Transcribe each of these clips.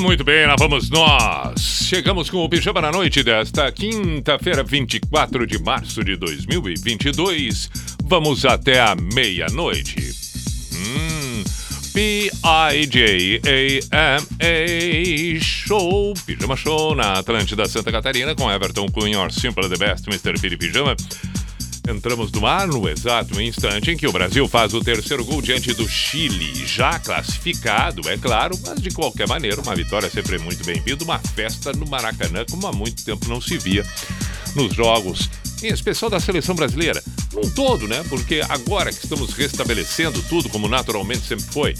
Muito bem, lá vamos nós. Chegamos com o Pijama na Noite desta quinta-feira, 24 de março de 2022. Vamos até a meia-noite. Hum, P-I-J-A-M-A Show, Pijama Show na Atlântida Santa Catarina com Everton Cunha, Simple the Best, Mr. Piri Pijama. Entramos no ar no exato instante em que o Brasil faz o terceiro gol diante do Chile, já classificado, é claro, mas de qualquer maneira, uma vitória sempre muito bem-vinda, uma festa no Maracanã, como há muito tempo não se via nos jogos, em especial da seleção brasileira. Num todo, né? Porque agora que estamos restabelecendo tudo como naturalmente sempre foi,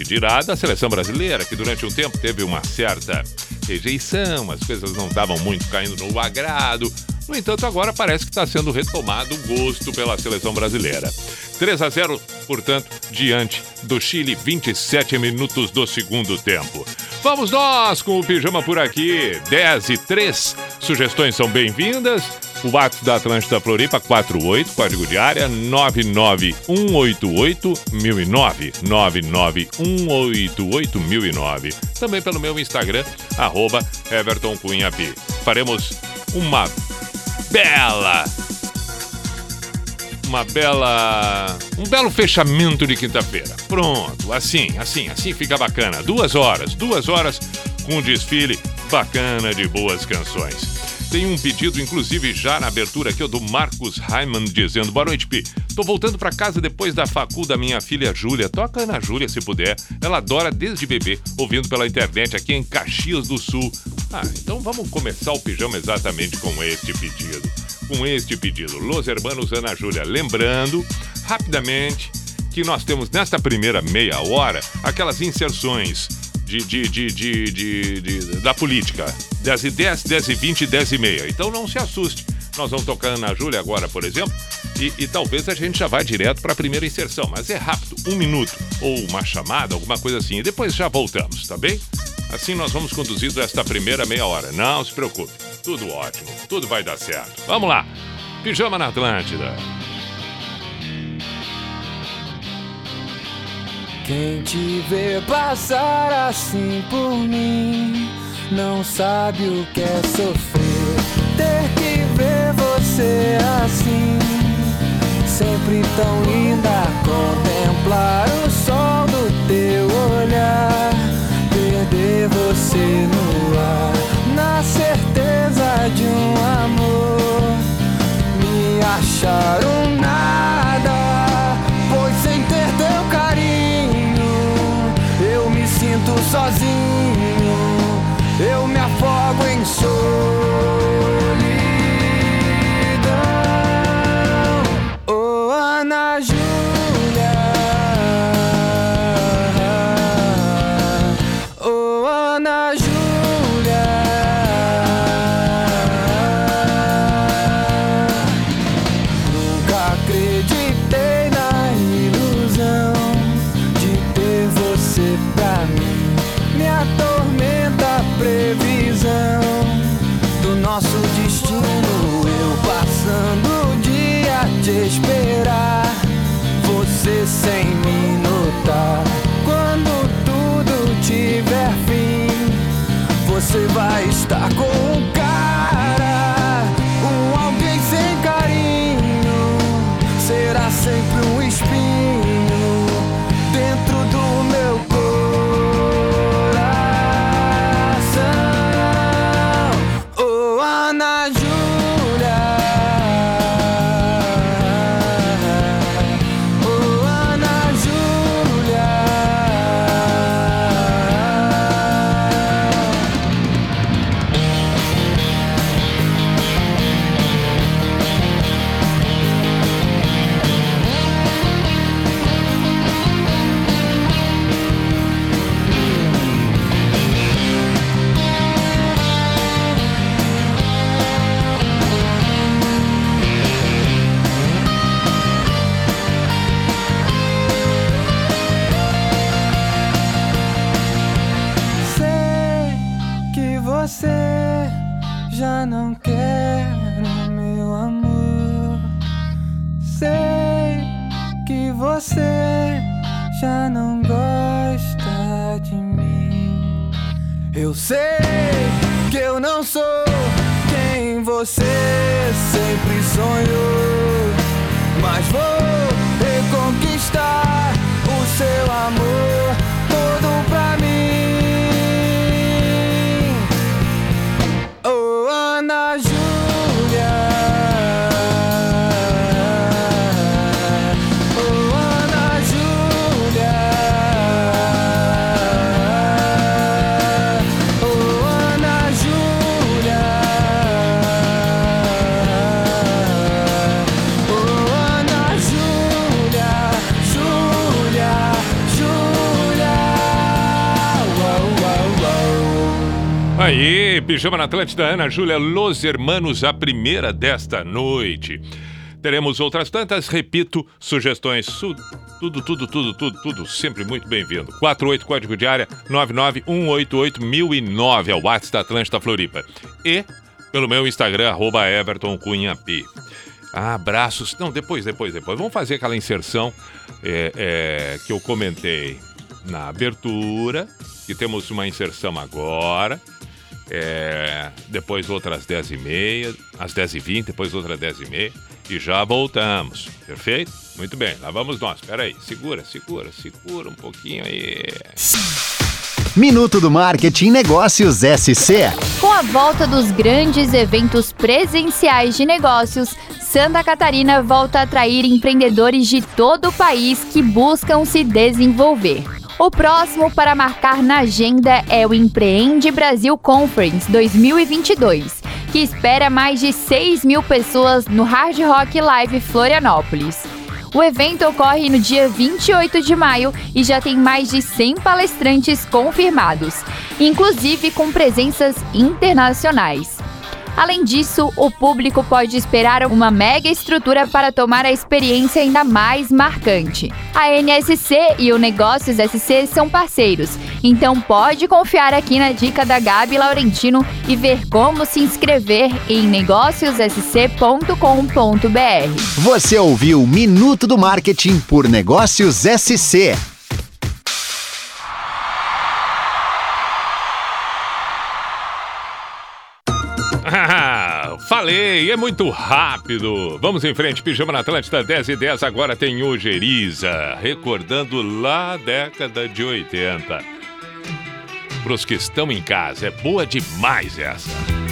que dirá da seleção brasileira, que durante um tempo teve uma certa rejeição, as coisas não estavam muito caindo no agrado. No entanto, agora parece que está sendo retomado o gosto pela seleção brasileira. 3 a 0, portanto, diante do Chile, 27 minutos do segundo tempo. Vamos nós com o pijama por aqui, 10 e 3. Sugestões são bem-vindas. O WhatsApp da Atlântida Floripa 48, código de área 99188-1009. 99188-1009. Também pelo meu Instagram, arroba Everton Cunha P. Faremos uma bela uma bela. um belo fechamento de quinta-feira. Pronto, assim, assim, assim fica bacana. Duas horas, duas horas com um desfile bacana de boas canções. Tem um pedido, inclusive, já na abertura aqui, do Marcos Raiman, dizendo: Boa noite, Pi. Tô voltando para casa depois da facul da minha filha Júlia. Toca Ana Júlia, se puder. Ela adora desde bebê, ouvindo pela internet aqui em Caxias do Sul. Ah, então vamos começar o pijama exatamente com este pedido. Com este pedido. Los Hermanos Ana Júlia. Lembrando, rapidamente, que nós temos nesta primeira meia hora aquelas inserções de, de, de, de, da política. 10 e 10, 10 e 20, 10 e meia. Então não se assuste. Nós vamos tocar Ana Júlia agora, por exemplo, e, e talvez a gente já vá direto para a primeira inserção, mas é rápido, um minuto, ou uma chamada, alguma coisa assim, e depois já voltamos, tá bem? Assim nós vamos conduzindo esta primeira meia hora. Não se preocupe, tudo ótimo, tudo vai dar certo. Vamos lá, Pijama na Atlântida. Quem te vê passar assim por mim não sabe o que é sofrer. Ter que ver você assim, sempre tão linda. Contemplar o sol do teu olhar, perder você no ar, na certeza de um amor. Me achar um nada, so Pijama na Atlântida, Ana Júlia Los Hermanos, a primeira desta noite. Teremos outras tantas, repito, sugestões, su- tudo, tudo, tudo, tudo, tudo, sempre muito bem-vindo. 48 código de área 991881009 é o WhatsApp da Atlântida Floripa. E pelo meu Instagram, arroba P. Abraços. Não, depois, depois, depois. Vamos fazer aquela inserção é, é, que eu comentei na abertura, que temos uma inserção agora. É, depois outras 10h30, às 10h20, depois outra 10h30 e já voltamos. Perfeito? Muito bem, lá vamos nós. Espera aí, segura, segura, segura um pouquinho aí. Minuto do Marketing Negócios SC. Com a volta dos grandes eventos presenciais de negócios, Santa Catarina volta a atrair empreendedores de todo o país que buscam se desenvolver. O próximo para marcar na agenda é o Empreende Brasil Conference 2022, que espera mais de 6 mil pessoas no Hard Rock Live Florianópolis. O evento ocorre no dia 28 de maio e já tem mais de 100 palestrantes confirmados, inclusive com presenças internacionais. Além disso, o público pode esperar uma mega estrutura para tomar a experiência ainda mais marcante. A NSC e o Negócios SC são parceiros, então pode confiar aqui na dica da Gabi Laurentino e ver como se inscrever em negóciossc.com.br. Você ouviu Minuto do Marketing por Negócios SC. Falei, é muito rápido. Vamos em frente, Pijama na Atlântida 10 e 10. Agora tem Ojeriza, recordando lá a década de 80. Para os que estão em casa, é boa demais essa.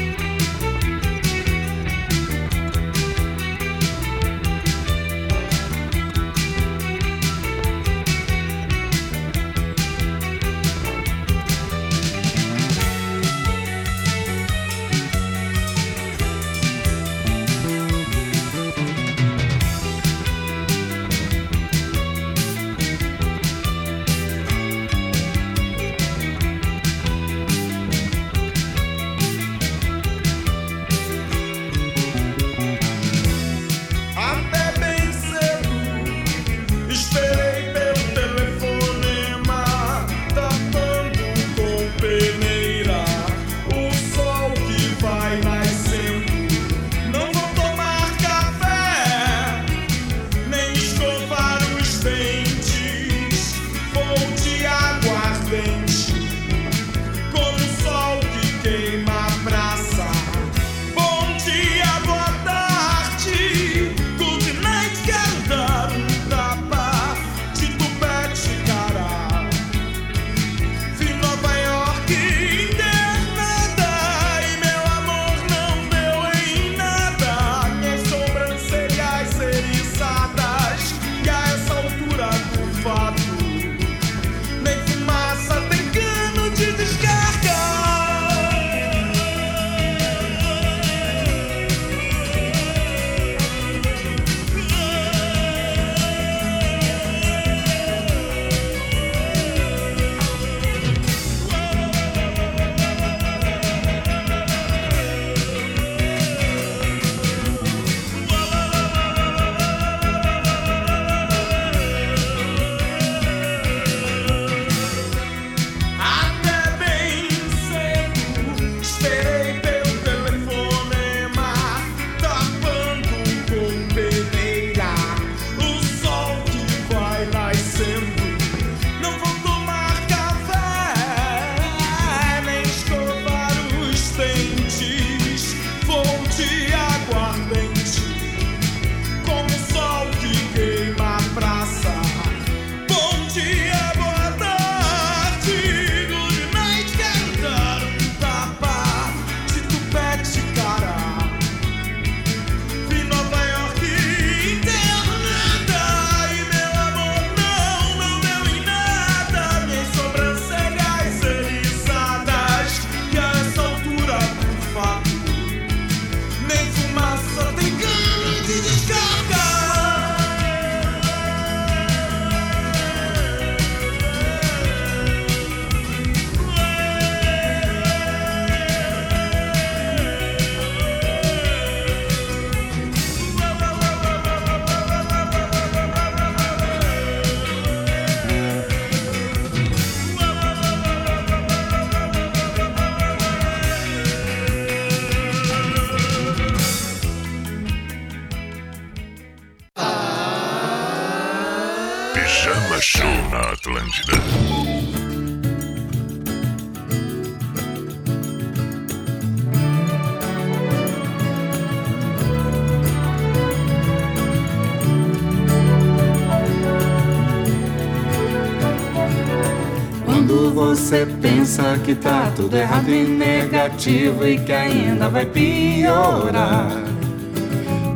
Que tá tudo errado e negativo e que ainda vai piorar,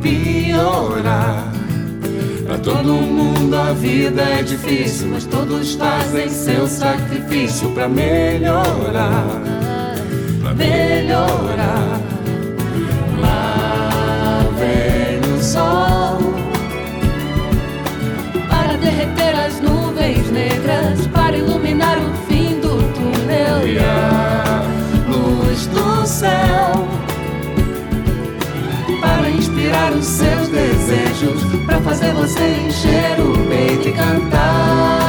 piorar. Pra todo mundo a vida é difícil, mas todos fazem seu sacrifício pra melhorar, pra melhorar. Lá vem o sol para derreter as nuvens negras, para iluminar o a luz do céu para inspirar os seus desejos, para fazer você encher o peito e cantar.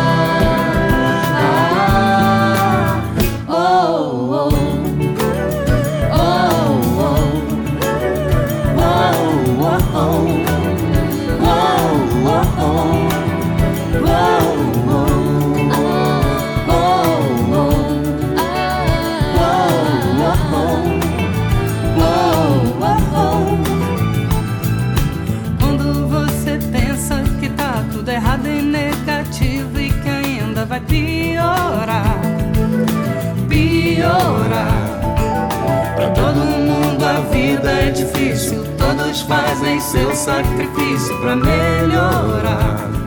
Fazem seu sacrifício melhorar, melhorar.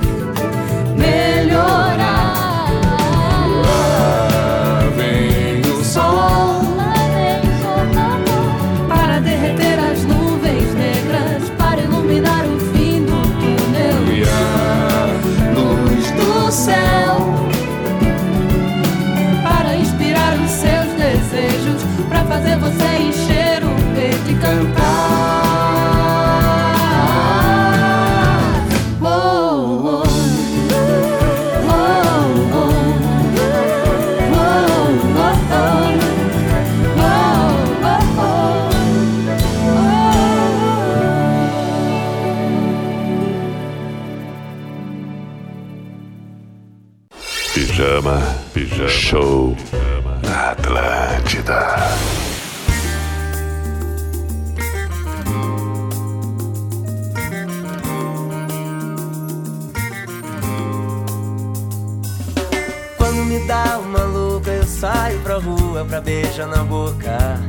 Show na Atlântida. Quando me dá uma louca, eu saio pra rua pra beijar na boca.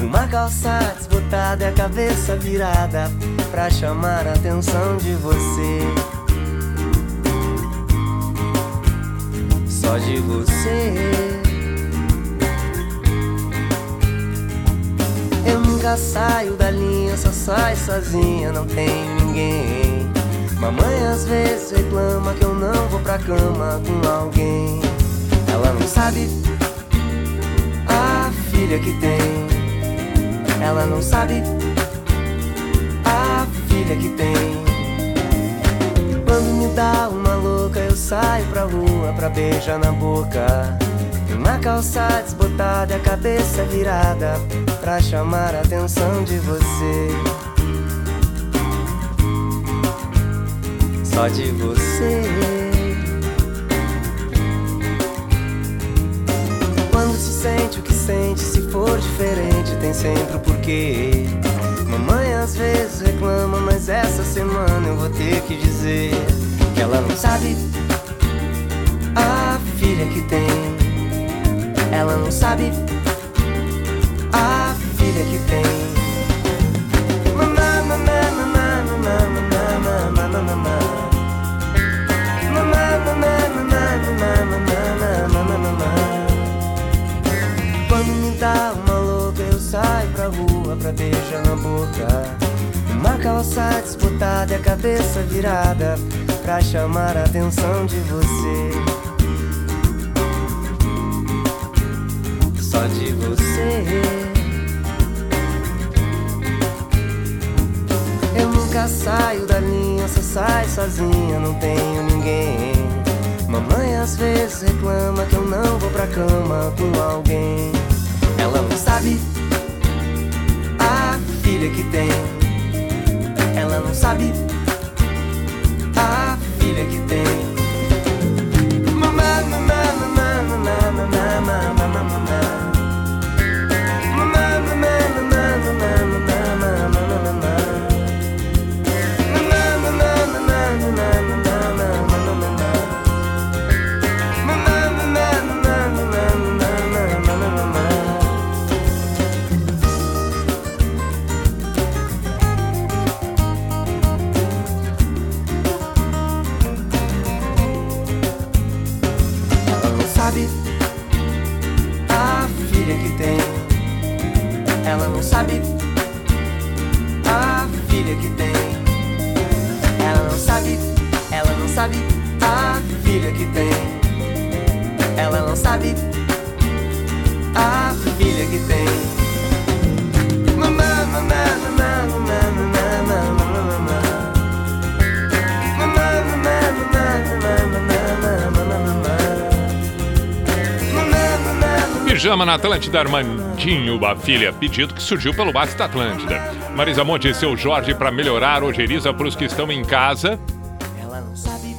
Uma calça desbotada e a cabeça virada pra chamar a atenção de você. Só de você. Eu nunca saio da linha, só saio sozinha, não tenho ninguém. Mamãe às vezes reclama que eu não vou pra cama com alguém. Ela não sabe a filha que tem. Ela não sabe a filha que tem. Quando me dá eu saio pra rua pra beijar na boca. Uma calça desbotada e a cabeça virada pra chamar a atenção de você. Só de você. Quando se sente o que sente, se for diferente, tem sempre o porquê. Mamãe às vezes reclama, mas essa semana eu vou ter que dizer que ela não sabe filha que tem. Ela não sabe a filha que tem. Quando me dá uma louca, eu saio pra rua pra beijar na boca. Uma calça disputada e a cabeça virada pra chamar a atenção de você. De você. Eu nunca saio da linha, só saio sozinha, não tenho ninguém. Mamãe às vezes reclama que eu não vou pra cama com alguém. Ela não sabe a filha que tem. Ela não sabe Pijama na Atlântida Armandinho, a filha, pedido que surgiu pelo Basta Atlântida. Marisa Monte e seu Jorge para melhorar ojeriza para os que estão em casa. Ela não sabe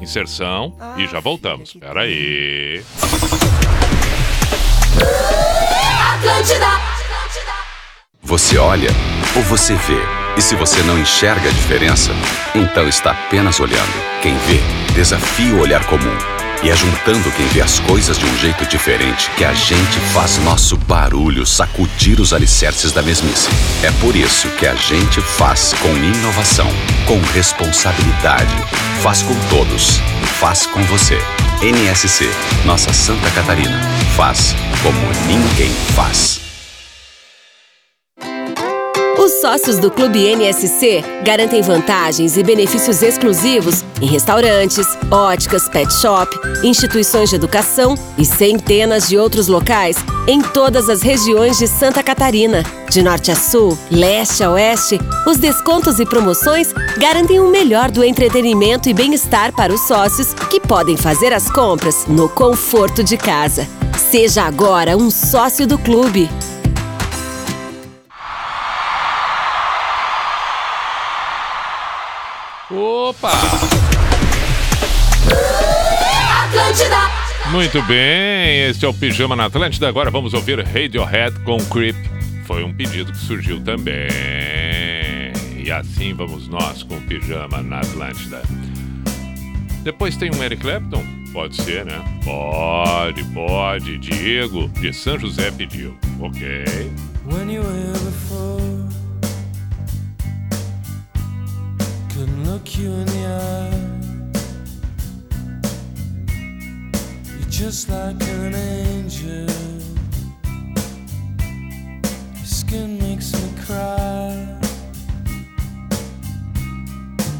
Inserção e já voltamos. Pera aí. Você olha ou você vê? E se você não enxerga a diferença, então está apenas olhando. Quem vê, desafia o olhar comum. E é juntando quem vê as coisas de um jeito diferente que a gente faz nosso barulho sacudir os alicerces da mesmice. É por isso que a gente faz com inovação, com responsabilidade. Faz com todos. Faz com você. NSC, nossa Santa Catarina. Faz como ninguém faz. Os sócios do Clube NSC garantem vantagens e benefícios exclusivos em restaurantes, óticas, pet shop, instituições de educação e centenas de outros locais em todas as regiões de Santa Catarina. De norte a sul, leste a oeste, os descontos e promoções garantem o melhor do entretenimento e bem-estar para os sócios que podem fazer as compras no conforto de casa. Seja agora um sócio do clube. Opa! Muito bem, este é o Pijama na Atlântida. Agora vamos ouvir Radiohead com Creep. Foi um pedido que surgiu também. E assim vamos nós com o Pijama na Atlântida. Depois tem um Eric Clapton? Pode ser, né? Pode, pode. Diego, de São José pediu. Ok. When you were here before, couldn't look you in the eye. You're just like an angel. Your skin makes me cry.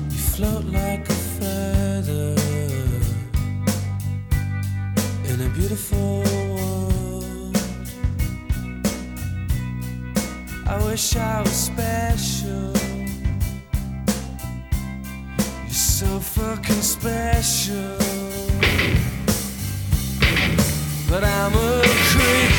You float like a feather in a beautiful world. I wish I was special. So fucking special. But I'm a creep.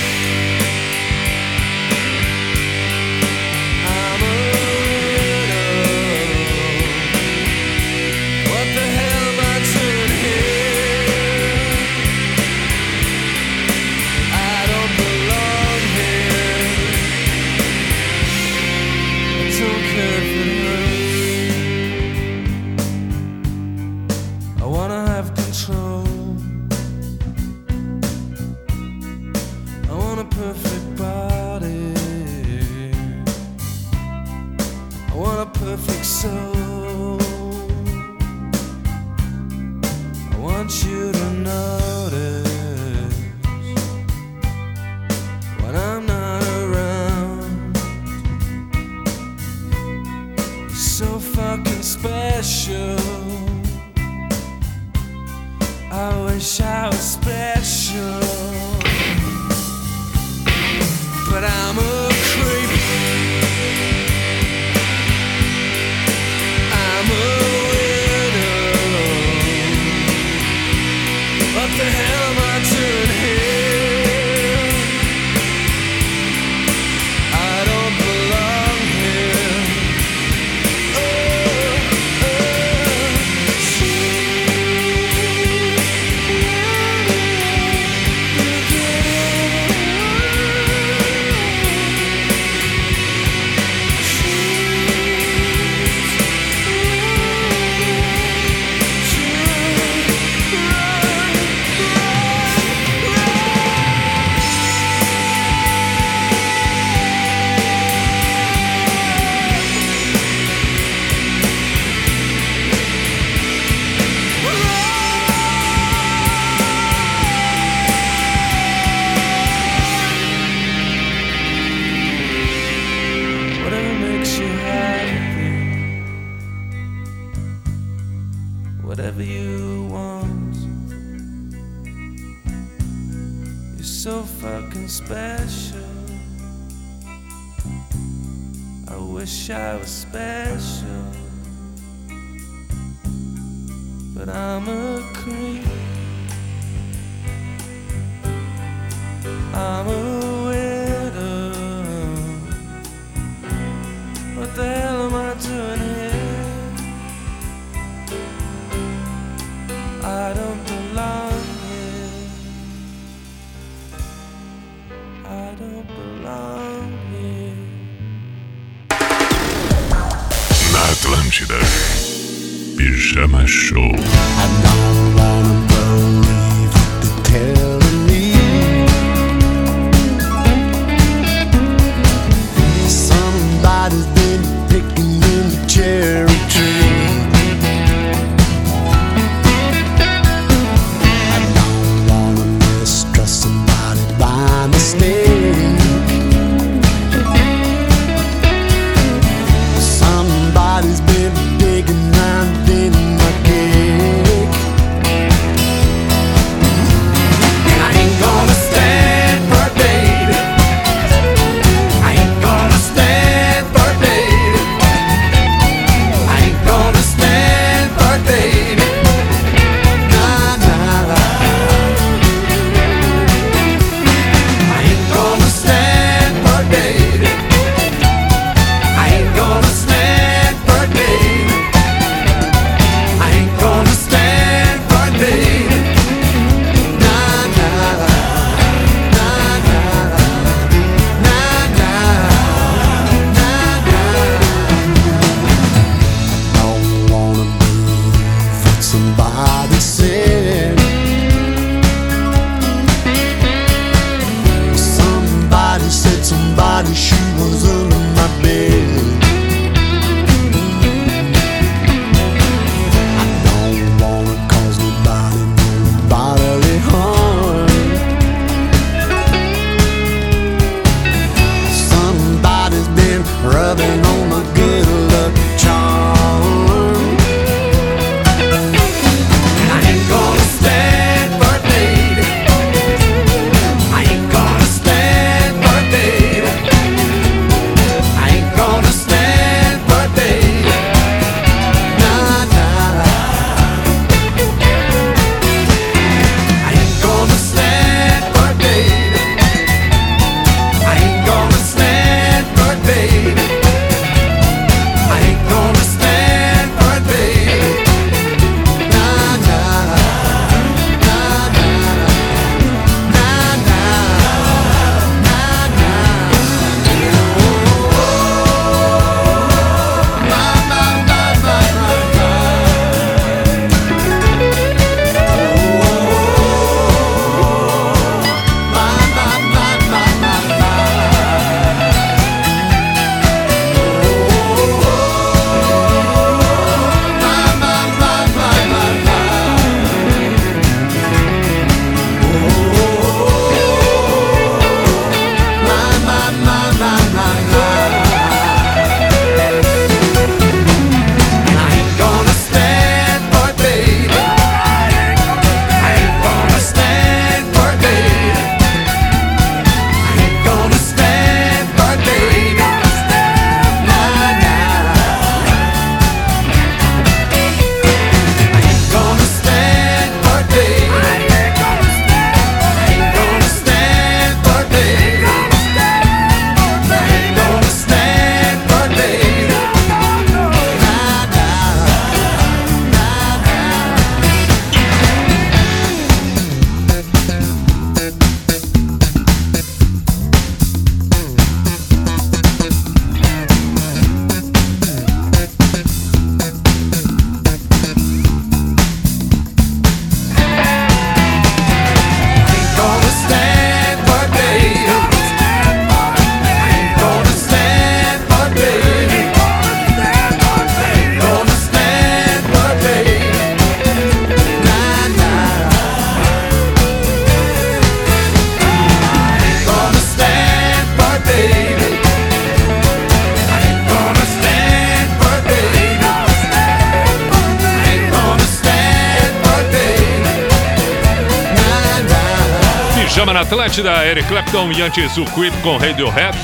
Na Atlântida, Eric Clapton e antes o Creep com Radiohead.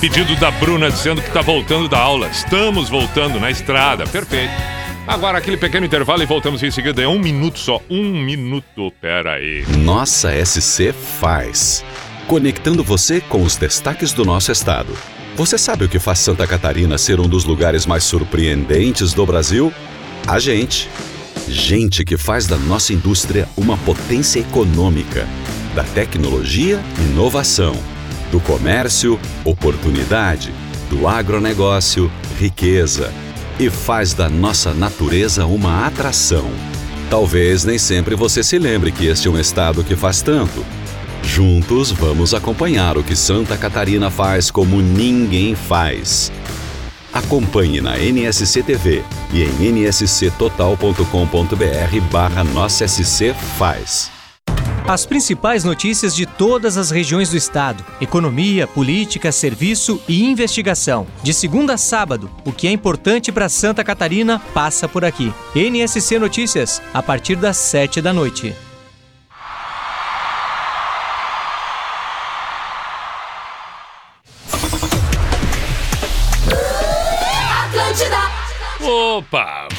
Pedido da Bruna dizendo que tá voltando da aula. Estamos voltando na estrada, perfeito. Agora aquele pequeno intervalo e voltamos em seguida. É um minuto só, um minuto. Pera aí. Nossa SC faz. Conectando você com os destaques do nosso estado. Você sabe o que faz Santa Catarina ser um dos lugares mais surpreendentes do Brasil? A gente. Gente que faz da nossa indústria uma potência econômica, da tecnologia, inovação, do comércio, oportunidade, do agronegócio, riqueza e faz da nossa natureza uma atração. Talvez nem sempre você se lembre que este é um estado que faz tanto. Juntos vamos acompanhar o que Santa Catarina faz como ninguém faz. Acompanhe na NSC TV e em nsctotal.com.br barra Nossa SC Faz. As principais notícias de todas as regiões do estado: economia, política, serviço e investigação. De segunda a sábado, o que é importante para Santa Catarina passa por aqui. NSC Notícias, a partir das 7 da noite.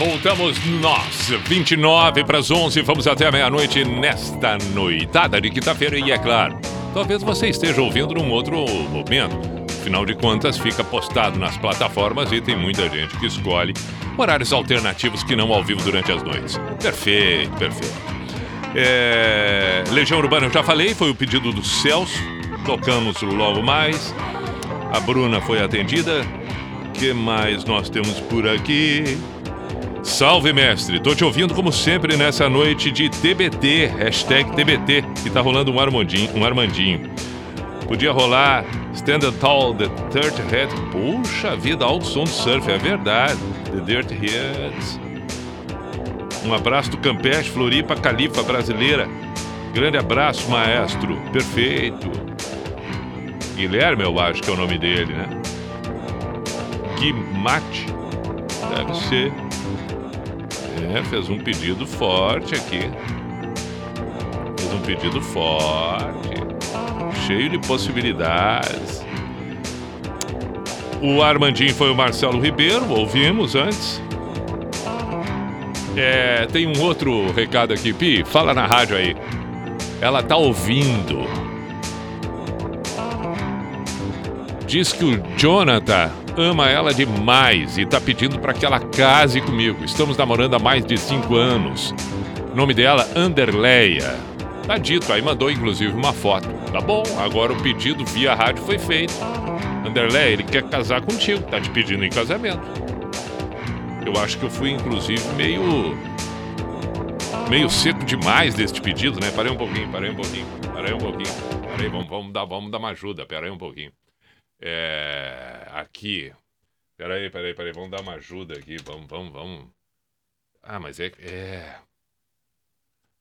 Voltamos nós, 29 para as 11, vamos até a meia-noite nesta noitada de quinta-feira e é claro, talvez você esteja ouvindo num outro momento. Afinal de contas, fica postado nas plataformas e tem muita gente que escolhe horários alternativos que não ao vivo durante as noites. Perfeito, perfeito. É... Legião Urbana, eu já falei, foi o pedido do Celso, tocamos logo mais. A Bruna foi atendida, que mais nós temos por aqui? Salve, mestre! Tô te ouvindo como sempre nessa noite de TBT, hashtag TBT, que tá rolando um Armandinho. Um Armandinho. Podia rolar Stand Tall, The Dirt Head. Puxa vida, alto som do surf, é verdade. The Dirt Heads. Um abraço do Campeche, Floripa, Califa brasileira. Grande abraço, maestro. Perfeito. Guilherme, eu acho que é o nome dele, né? Mate. Deve ser. É, fez um pedido forte aqui. Fez um pedido forte. Cheio de possibilidades. O Armandinho foi o Marcelo Ribeiro, ouvimos antes. É, tem um outro recado aqui, Pi, fala na rádio aí. Ela tá ouvindo. Diz que o Jonathan ama ela demais e tá pedindo para que ela case comigo. Estamos namorando há mais de cinco anos. O nome dela, Anderleia. Tá dito, aí mandou inclusive uma foto. Tá bom, agora o pedido via rádio foi feito. Anderleia, ele quer casar contigo, tá te pedindo em casamento. Eu acho que eu fui inclusive meio. meio seco demais deste pedido, né? Parei um pouquinho, parei um pouquinho, parei um pouquinho. Parei, vamos, vamos, dar, vamos dar uma ajuda, parei um pouquinho. É, aqui. Peraí, peraí, peraí. Vamos dar uma ajuda aqui. Vamos, vamos, vamos. Ah, mas é. É.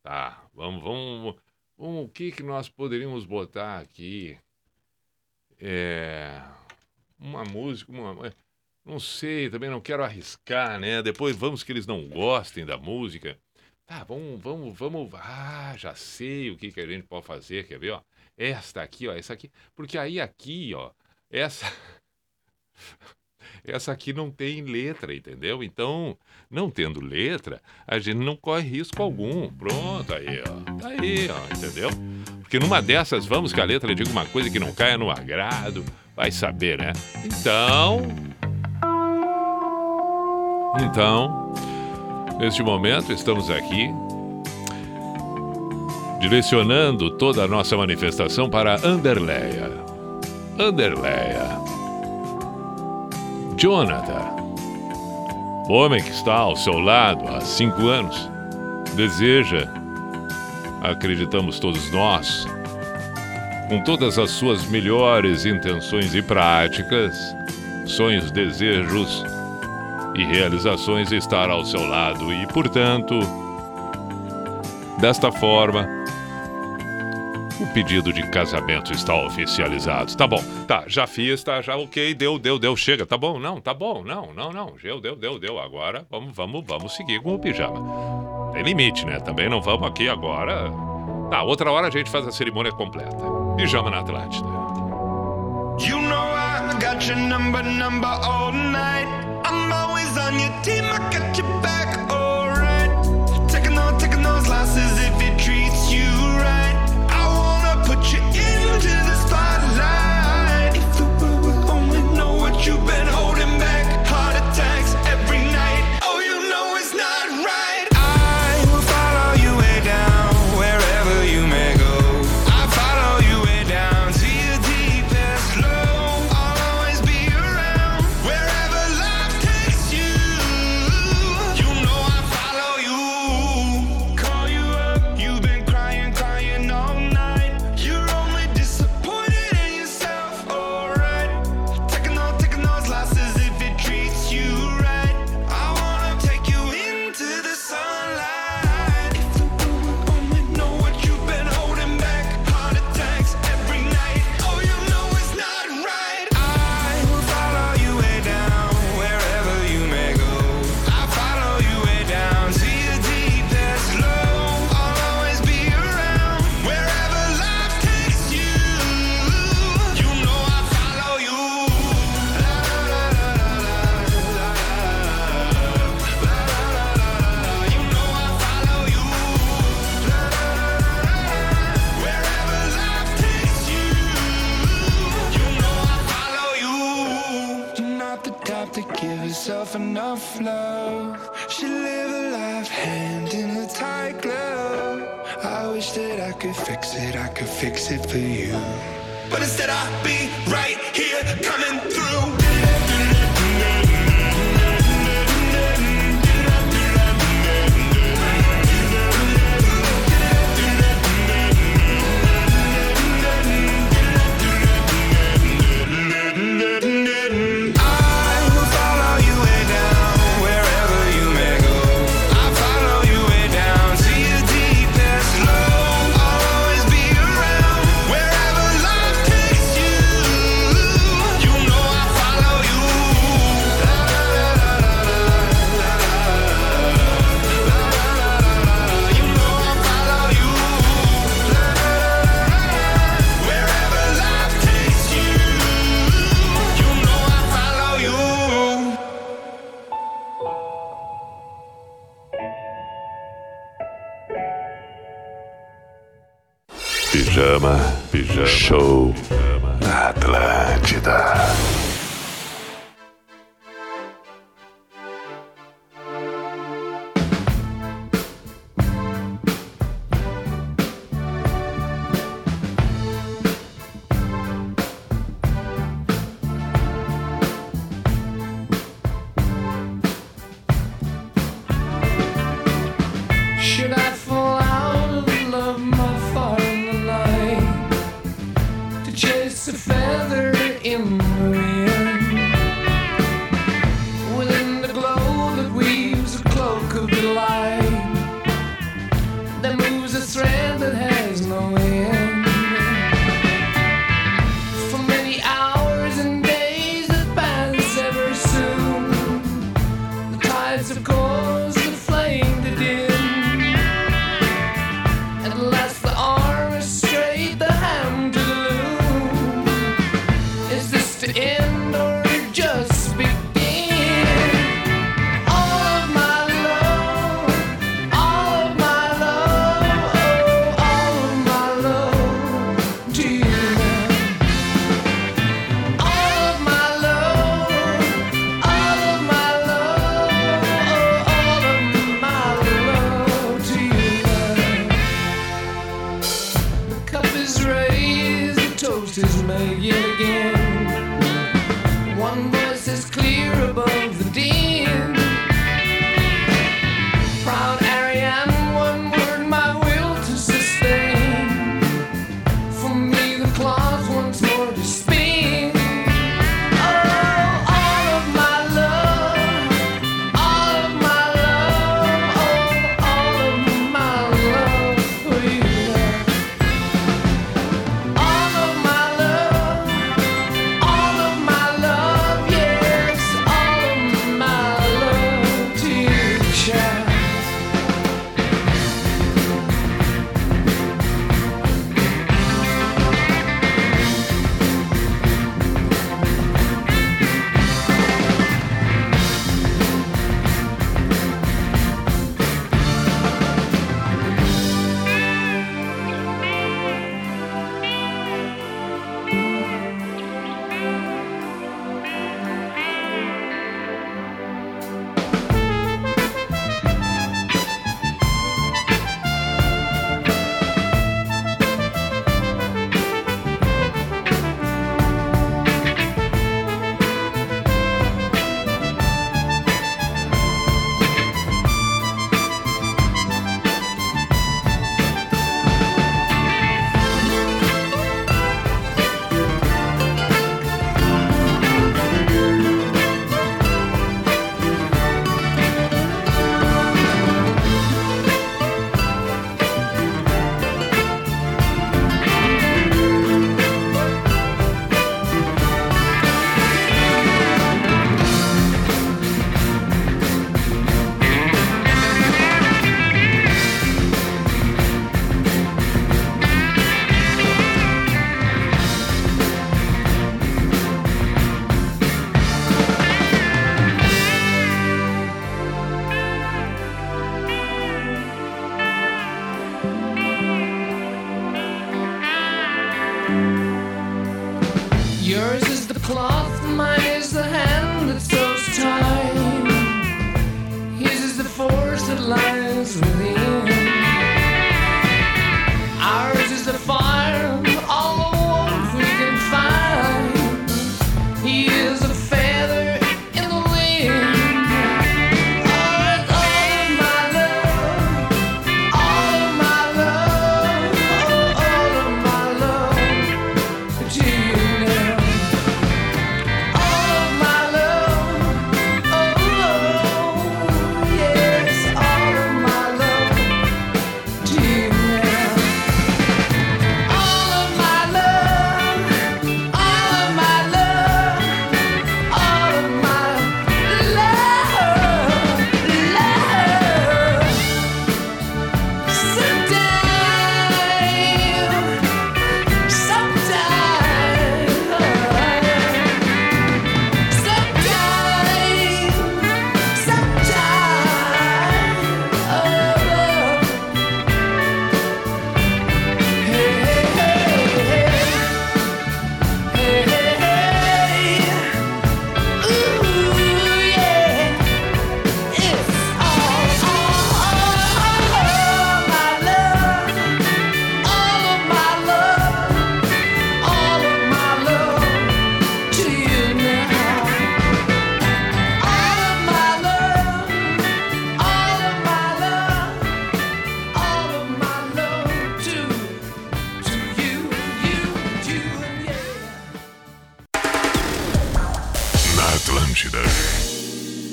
Tá. Vamos, vamos. vamos o que, que nós poderíamos botar aqui? É. Uma música, uma. Não sei, também não quero arriscar, né? Depois vamos que eles não gostem da música. Tá, vamos, vamos, vamos. Ah, já sei o que, que a gente pode fazer, quer ver, ó? Esta aqui, ó, essa aqui. Porque aí aqui, ó, essa. Essa aqui não tem letra, entendeu? Então, não tendo letra, a gente não corre risco algum. Pronto, aí, ó. Tá aí, ó, entendeu? Porque numa dessas, vamos que a letra diga uma coisa que não caia no agrado. Vai saber, né? Então. Então, neste momento, estamos aqui direcionando toda a nossa manifestação para Anderleia. Anderleia. Jonathan, o homem que está ao seu lado há cinco anos, deseja, acreditamos todos nós, com todas as suas melhores intenções e práticas, sonhos, desejos e realizações estar ao seu lado. E, portanto, desta forma, o pedido de casamento está oficializado. Tá bom, tá, já fiz, tá, já ok, deu, deu, deu, chega, tá bom, não, tá bom, não, não, não, deu, deu, deu, deu. Agora vamos, vamos, vamos seguir com o pijama. Tem limite, né? Também não vamos aqui agora. Tá, outra hora a gente faz a cerimônia completa. Pijama na Atlântida. You know I got your number, number all night. I'm always on your team, I got your back, alright. Taking taking those losses if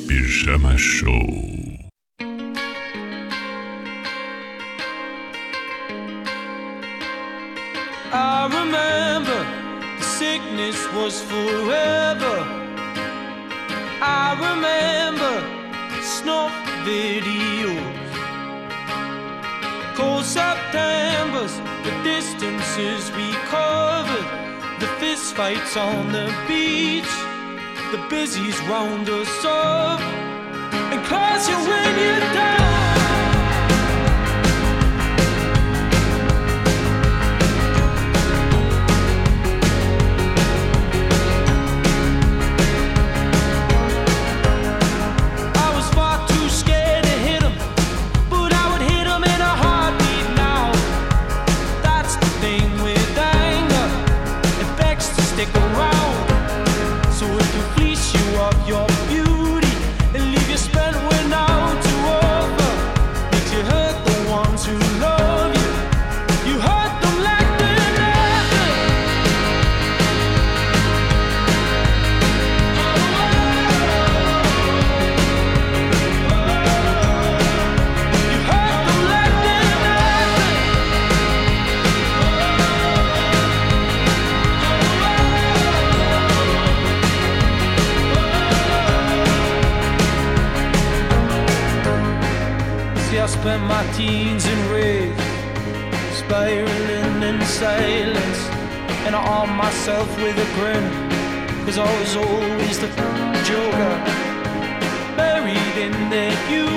Pijama Show I remember the sickness was forever. I remember snuff videos. Cold September's, the distances we covered, the fist fights on the beach the busies round us up and cause you when you're down. with a grin. Cause I was always the joker, buried in the humor.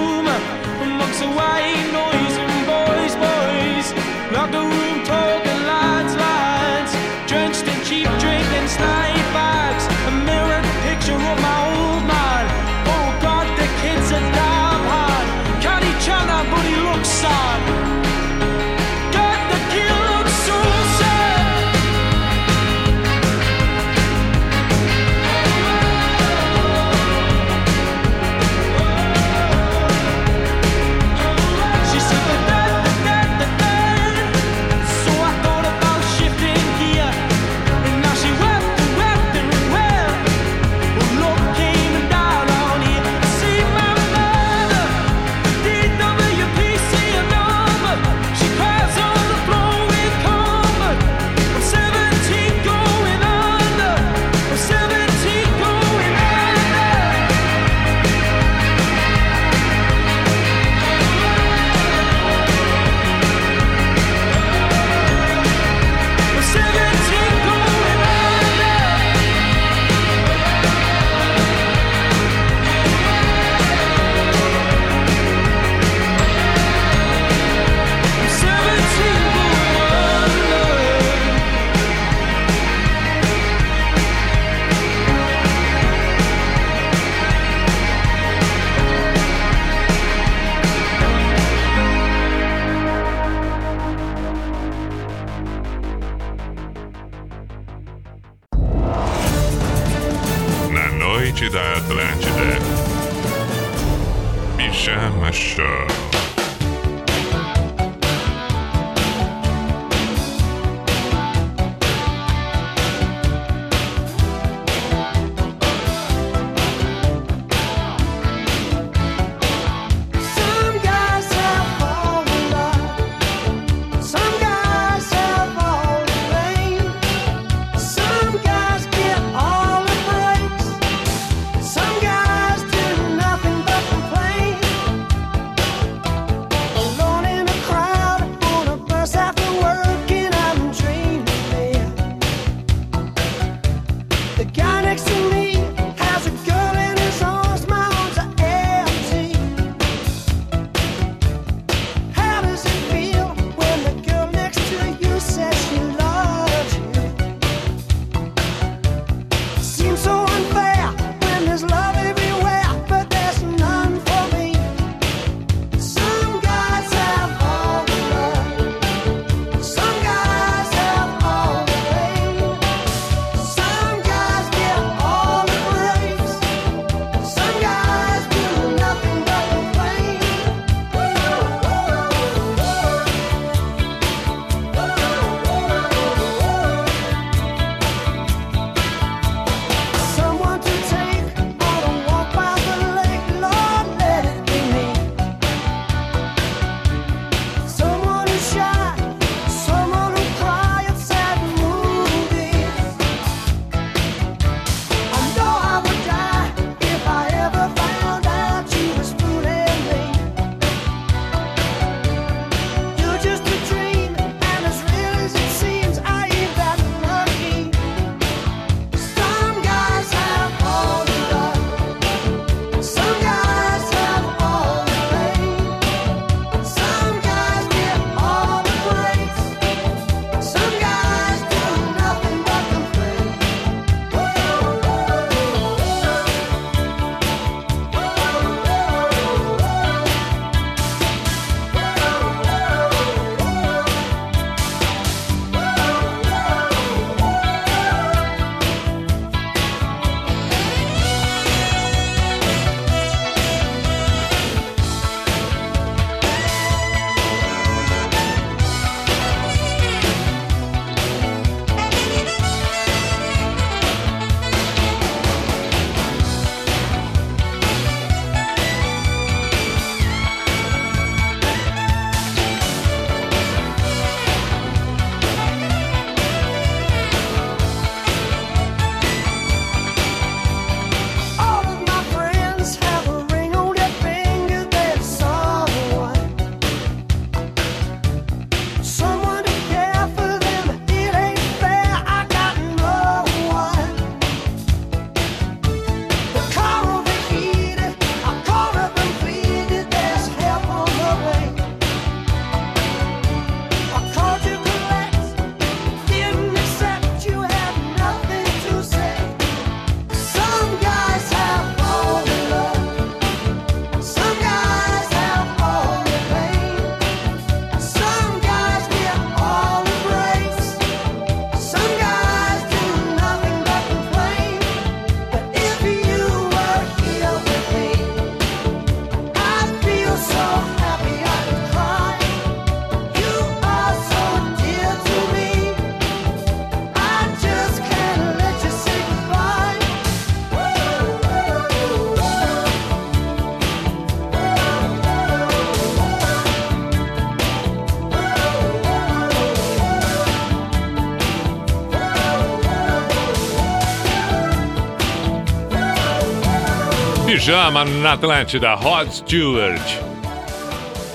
Rod Stewart.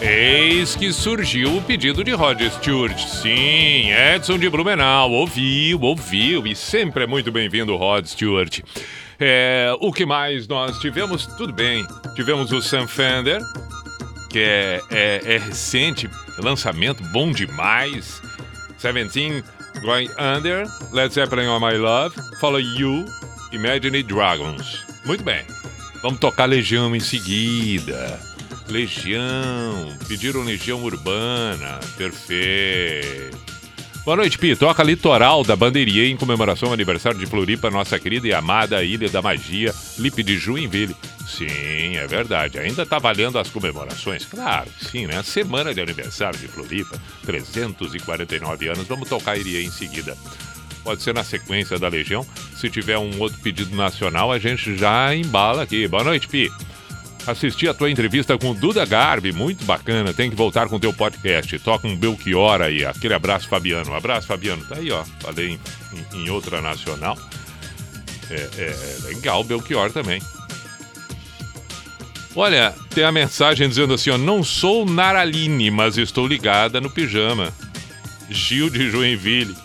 Eis que surgiu o pedido de Rod Stewart. Sim, Edson de Blumenau. Ouviu, ouviu. E sempre é muito bem-vindo, Rod Stewart. É, o que mais nós tivemos? Tudo bem. Tivemos o Sam Fender, que é, é, é recente, lançamento bom demais. Seventeen Going Under, Led Zeppelin On My Love, Follow You, Imagine Dragons. Muito bem. Vamos tocar Legião em seguida. Legião. Pediram Legião Urbana. Perfeito. Boa noite, Pi. Toca Litoral da Bandeirinha em comemoração ao aniversário de Floripa, nossa querida e amada Ilha da Magia, Lipe de Joinville. Sim, é verdade. Ainda tá valendo as comemorações? Claro, sim, né? Semana de aniversário de Floripa, 349 anos. Vamos tocar Iria em seguida. Pode ser na sequência da Legião. Se tiver um outro pedido nacional, a gente já embala aqui. Boa noite, Pi. Assisti a tua entrevista com o Duda Garbi, muito bacana. Tem que voltar com o teu podcast. Toca um Belchior aí. Aquele abraço, Fabiano. Um abraço, Fabiano. Tá aí, ó. Falei em, em- em outra nacional. É, é, é legal, Belchior também. Olha, tem a mensagem dizendo assim, ó. Não sou Naraline, mas estou ligada no pijama. Gil de Joinville.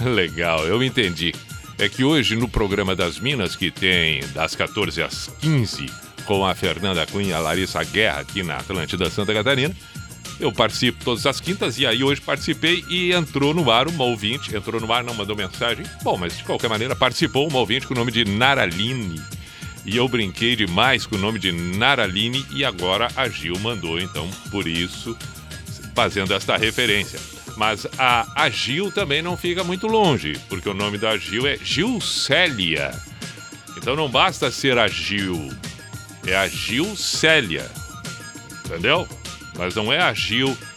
Legal, eu entendi. É que hoje no programa das Minas, que tem das 14 às 15, com a Fernanda Cunha e a Larissa Guerra aqui na Atlântida Santa Catarina, eu participo todas as quintas e aí hoje participei e entrou no ar uma ouvinte. Entrou no ar, não mandou mensagem. Bom, mas de qualquer maneira participou uma ouvinte com o nome de Naraline. E eu brinquei demais com o nome de Naraline e agora a Gil mandou, então por isso, fazendo esta referência. Mas a, a Gil também não fica muito longe, porque o nome da Gil é Gilcélia. Então não basta ser a Gil, é a Gilcélia. Entendeu? Mas não é a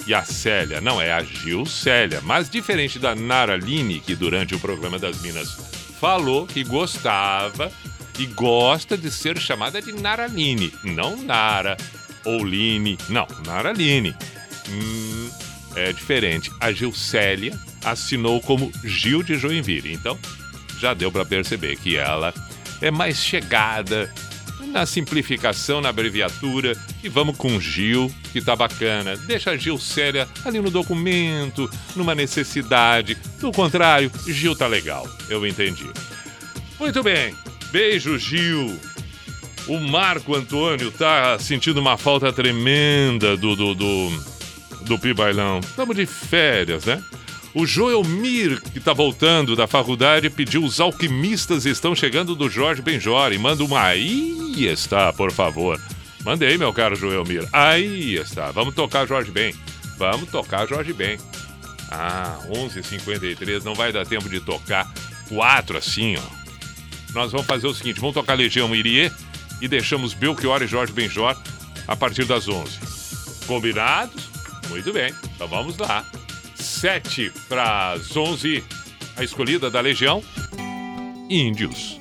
e a Célia, não, é a Gilcélia. Mas diferente da Naraline, que durante o programa das Minas falou que gostava e gosta de ser chamada de Naraline, não Nara ou Line, não, Naraline. Hum, é diferente. A Gilcélia assinou como Gil de Joinville, então já deu para perceber que ela é mais chegada na simplificação, na abreviatura. E vamos com Gil, que tá bacana. Deixa a Gilcélia ali no documento, numa necessidade. Do contrário, Gil tá legal. Eu entendi. Muito bem. Beijo, Gil. O Marco Antônio tá sentindo uma falta tremenda do do, do, do Pibailão. Estamos de férias, né? O Joel Mir, que tá voltando da faculdade, pediu os alquimistas estão chegando do Jorge Benjori. Manda uma aí está, por favor. Mandei, meu caro Joel Mir. Aí está. Vamos tocar Jorge Ben. Vamos tocar Jorge Ben. Ah, 11h53, não vai dar tempo de tocar quatro assim, ó. Nós vamos fazer o seguinte, vamos tocar Legião Irie e deixamos Belchior e Jorge Benjor a partir das 11. Combinados? Muito bem, então vamos lá. 7 para as 11, a escolhida da Legião, Índios.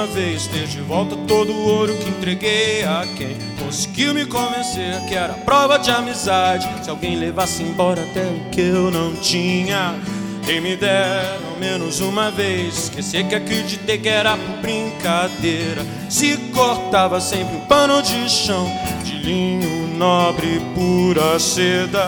Uma vez ter de volta todo o ouro que entreguei a quem conseguiu me convencer que era prova de amizade. Se alguém levasse embora até o que eu não tinha. Quem me dera ao menos uma vez esquecer que acreditei que era por brincadeira. Se cortava sempre um pano de chão de linho nobre, pura seda.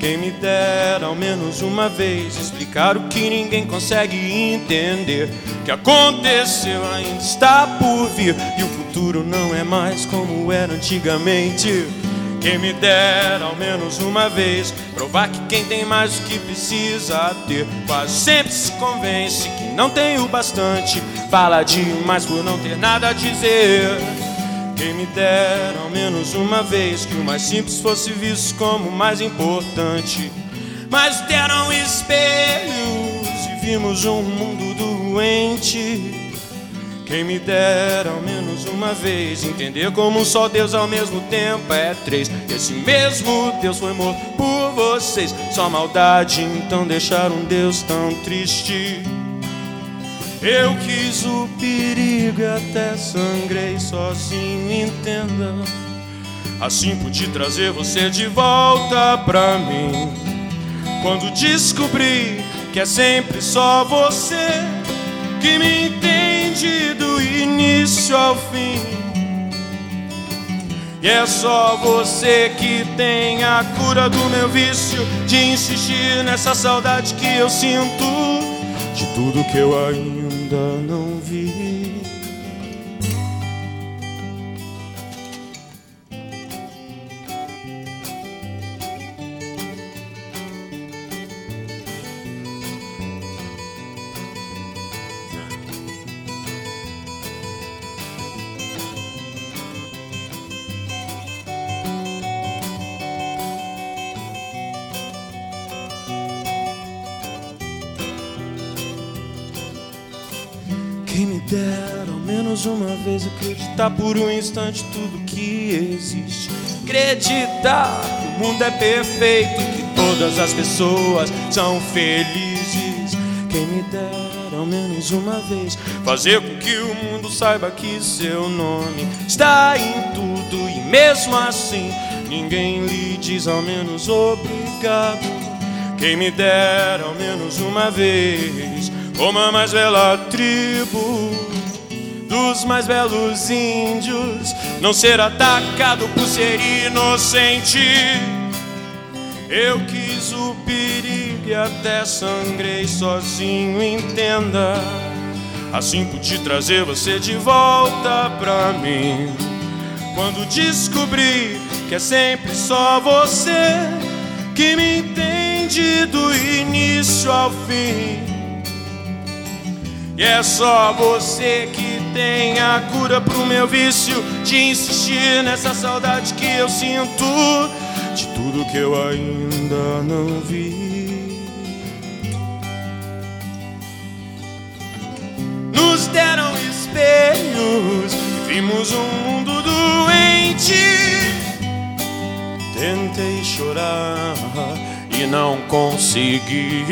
Quem me dera ao menos uma vez explicar o que ninguém consegue entender. Que aconteceu ainda está por vir e o futuro não é mais como era antigamente. Quem me dera ao menos uma vez provar que quem tem mais do que precisa ter quase sempre se convence que não tem o bastante. Fala demais por não ter nada a dizer. Quem me dera ao menos uma vez que o mais simples fosse visto como o mais importante. Mas deram espelhos e vimos um mundo doente. Quem me dera ao menos uma vez entender como só Deus ao mesmo tempo é três. Esse mesmo Deus foi morto por vocês. Só maldade, então deixar um Deus tão triste. Eu quis o perigo e até sangrei sozinho, entenda. Assim pude trazer você de volta pra mim. Quando descobri que é sempre só você que me entende do início ao fim. E é só você que tem a cura do meu vício de insistir nessa saudade que eu sinto de tudo que eu ainda não vi. Menos uma vez acreditar por um instante tudo que existe. Acreditar que o mundo é perfeito, que todas as pessoas são felizes. Quem me dera ao menos uma vez fazer com que o mundo saiba que seu nome está em tudo e mesmo assim ninguém lhe diz ao menos obrigado. Quem me dera ao menos uma vez como a mais bela tribo dos mais belos índios, não ser atacado por ser inocente. Eu quis o perigo e até sangrei sozinho, entenda. Assim pude trazer você de volta pra mim. Quando descobri que é sempre só você que me entende do início ao fim. E é só você que tem a cura pro meu vício de insistir nessa saudade que eu sinto de tudo que eu ainda não vi. Nos deram espelhos e vimos um mundo doente. Tentei chorar e não consegui.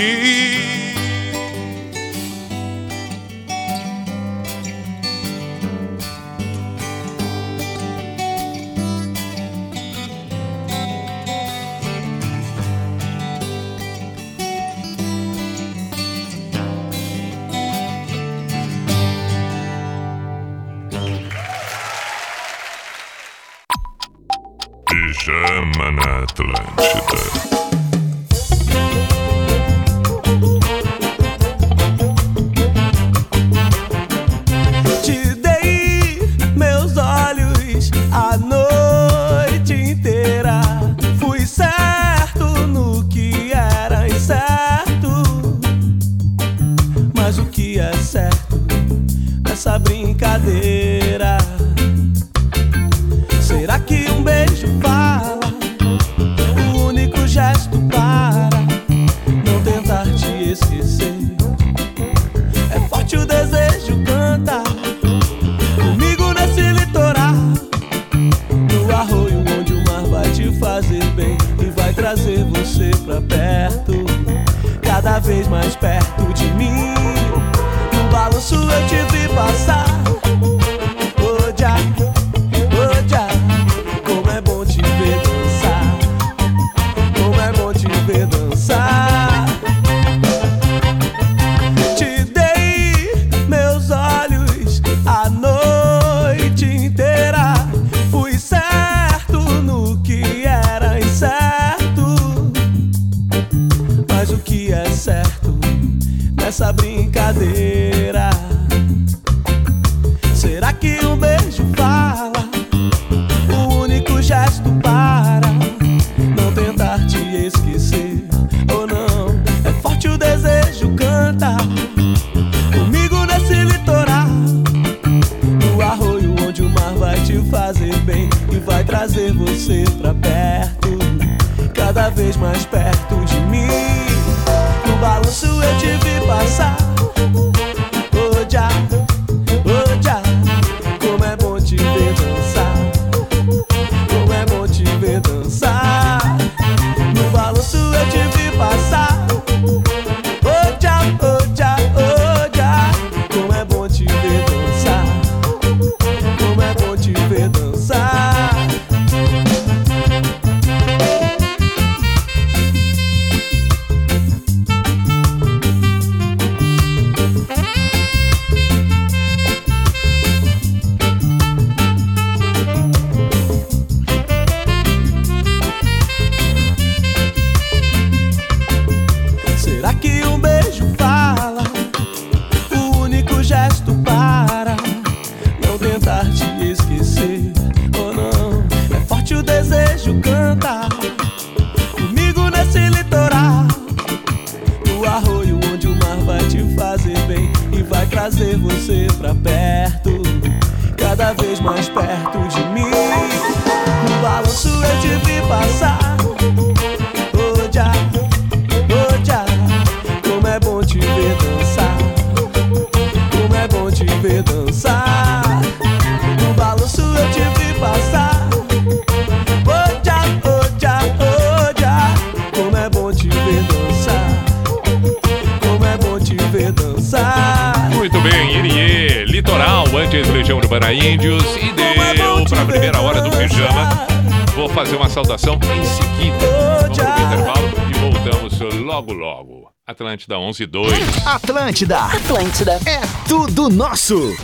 Atlântida 11 2. Atlântida. Atlântida. É tudo nosso.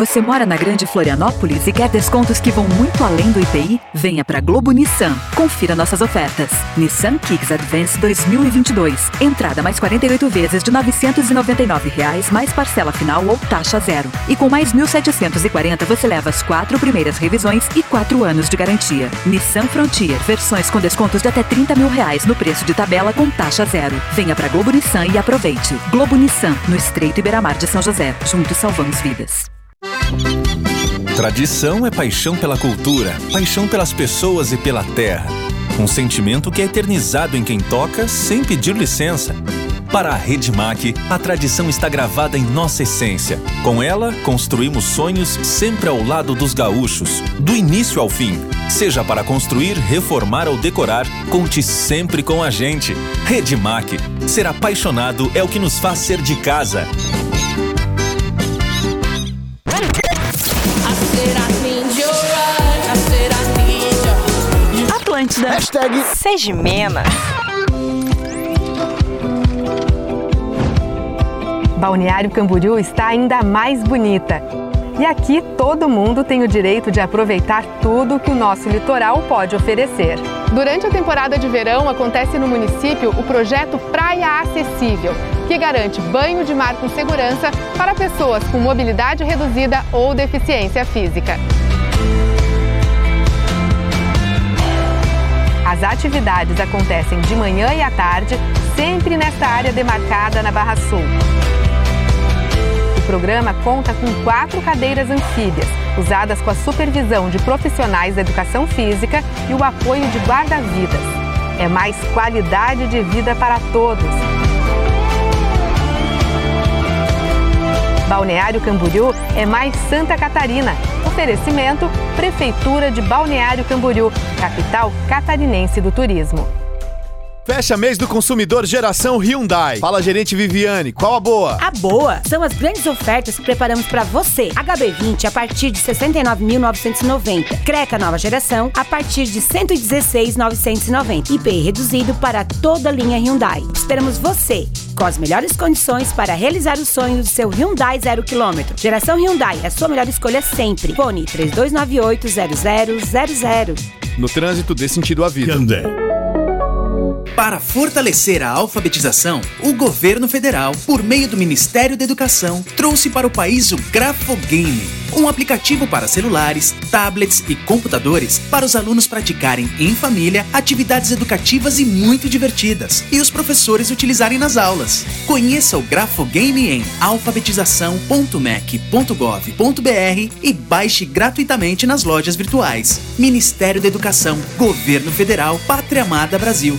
Você mora na Grande Florianópolis e quer descontos que vão muito além do IPI? Venha para Globo Nissan. Confira nossas ofertas. Nissan Kicks Advance 2022. Entrada mais 48 vezes de 999 reais, mais parcela final ou taxa zero. E com mais 1.740 você leva as quatro primeiras revisões e quatro anos de garantia. Nissan Frontier. Versões com descontos de até 30 mil reais no preço de tabela com taxa zero. Venha para Globo Nissan e aproveite. Globo Nissan, no Estreito Iberamar de São José. Juntos salvamos vidas. Tradição é paixão pela cultura, paixão pelas pessoas e pela terra. Um sentimento que é eternizado em quem toca sem pedir licença. Para a Redmac, a tradição está gravada em nossa essência. Com ela, construímos sonhos sempre ao lado dos gaúchos, do início ao fim. Seja para construir, reformar ou decorar, conte sempre com a gente. Redmac. Ser apaixonado é o que nos faz ser de casa. Atlântida. Hashtag Sejimena. Balneário Camboriú está ainda mais bonita. E aqui todo mundo tem o direito de aproveitar tudo que o nosso litoral pode oferecer. Durante a temporada de verão, acontece no município o projeto Praia Acessível, que garante banho de mar com segurança para pessoas com mobilidade reduzida ou deficiência física. As atividades acontecem de manhã e à tarde, sempre nesta área demarcada na Barra Sul. O programa conta com quatro cadeiras anfíbias, usadas com a supervisão de profissionais da educação física e o apoio de guarda-vidas. É mais qualidade de vida para todos. Balneário Camboriú é mais Santa Catarina. Oferecimento Prefeitura de Balneário Camboriú, capital catarinense do turismo. Fecha mês do consumidor geração Hyundai. Fala, gerente Viviane, qual a boa? A boa são as grandes ofertas que preparamos para você. HB20 a partir de 69.990. Creca nova geração a partir de 116.990. IPI reduzido para toda a linha Hyundai. Esperamos você com as melhores condições para realizar o sonho do seu Hyundai zero quilômetro. Geração Hyundai, a sua melhor escolha sempre. Fone 3298-0000. No trânsito dê sentido à vida. Para fortalecer a alfabetização, o governo federal, por meio do Ministério da Educação, trouxe para o país o Grafogame, um aplicativo para celulares, tablets e computadores para os alunos praticarem em família atividades educativas e muito divertidas e os professores utilizarem nas aulas. Conheça o Grafogame em alfabetização.mec.gov.br e baixe gratuitamente nas lojas virtuais. Ministério da Educação, Governo Federal, Pátria Amada Brasil.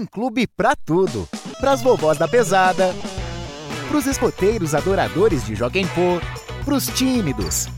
Tem clube pra tudo. Pras vovós da pesada, pros escoteiros adoradores de Joguem Pô, pros tímidos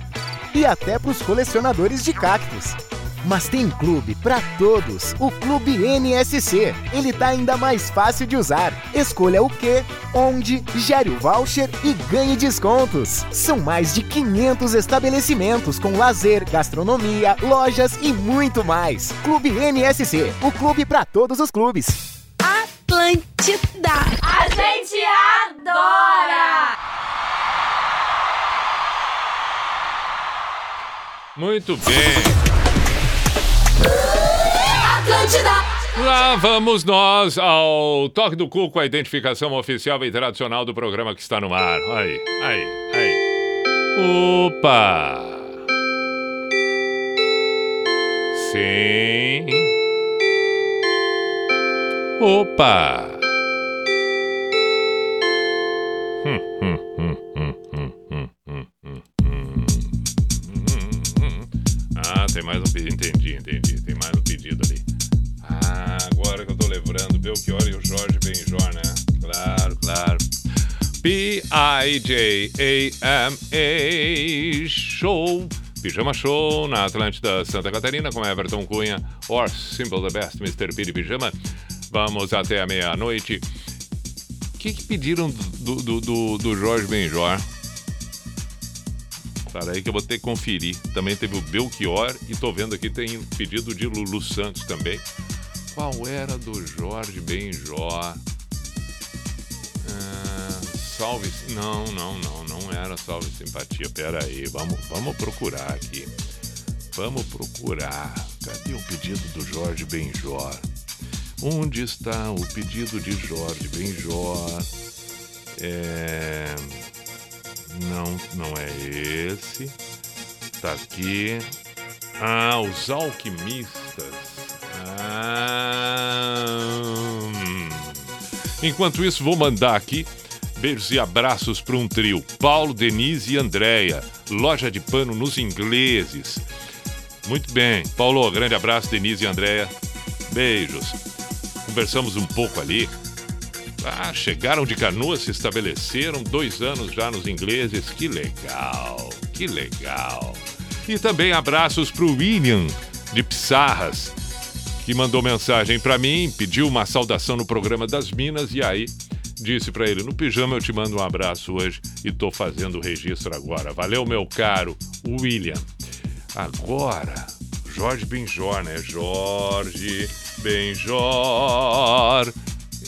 e até pros colecionadores de cactos. Mas tem clube pra todos, o Clube NSC. Ele tá ainda mais fácil de usar. Escolha o que, onde, gere o voucher e ganhe descontos. São mais de 500 estabelecimentos com lazer, gastronomia, lojas e muito mais. Clube NSC, o clube pra todos os clubes. Atlântida. A gente adora! Muito bem. Lá vamos nós ao Toque do Cu com a identificação oficial e tradicional do programa que está no ar. Aí, aí, aí. Opa! Sim. Opa! Hum, hum, hum, tem mais um pedido. Entendi, entendi. Tem mais um pedido ali. Ah, agora que eu tô lembrando, Belchior e o Jorge Benjor, né? Claro, claro. P-I-J-A-M-A Show. Pijama Show na Atlântida Santa Catarina com Everton Cunha or Simple the Best, Mr. Piri Pijama. Vamos até a meia-noite. O que, que pediram do, do, do, do Jorge Benjor? Para aí que eu vou ter que conferir. Também teve o Belchior e tô vendo aqui tem pedido de Lulu Santos também. Qual era do Jorge Benjor? Ah, salve. Não, não, não, não era salve simpatia. Pera aí, vamos, vamos procurar aqui. Vamos procurar. Cadê o pedido do Jorge Benjor? Onde está o pedido de Jorge Benjor? É... Não, não é esse. Tá aqui. Ah, os alquimistas. Ah. hum. Enquanto isso, vou mandar aqui beijos e abraços para um trio: Paulo, Denise e Andréia. Loja de pano nos ingleses. Muito bem. Paulo, grande abraço, Denise e Andréia. Beijos. Conversamos um pouco ali. Ah, chegaram de canoas, se estabeleceram dois anos já nos ingleses. Que legal, que legal. E também abraços para o William de Pissarras, que mandou mensagem para mim, pediu uma saudação no programa das Minas e aí disse para ele: No pijama eu te mando um abraço hoje e tô fazendo o registro agora. Valeu, meu caro William. Agora, Jorge Benjor, né? Jorge Benjor.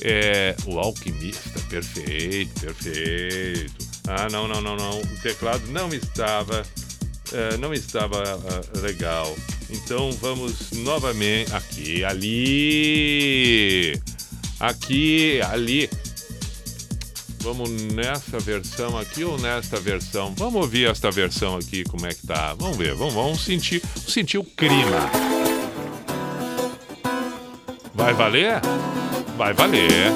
É, o alquimista, perfeito, perfeito. Ah, não, não, não, não. O teclado não estava, é, não estava ah, legal. Então vamos novamente aqui, ali, aqui, ali. Vamos nessa versão aqui ou nesta versão? Vamos ouvir esta versão aqui, como é que tá? Vamos ver, vamos, vamos sentir, sentir o clima. Vai valer? Vai valer.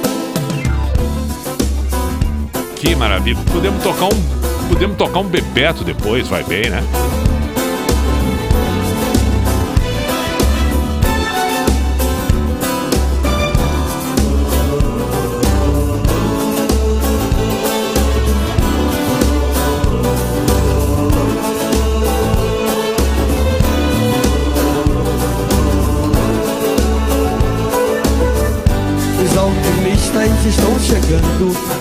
Que maravilha. Podemos tocar um, podemos tocar um Bebeto depois, vai bem, né? Chegando.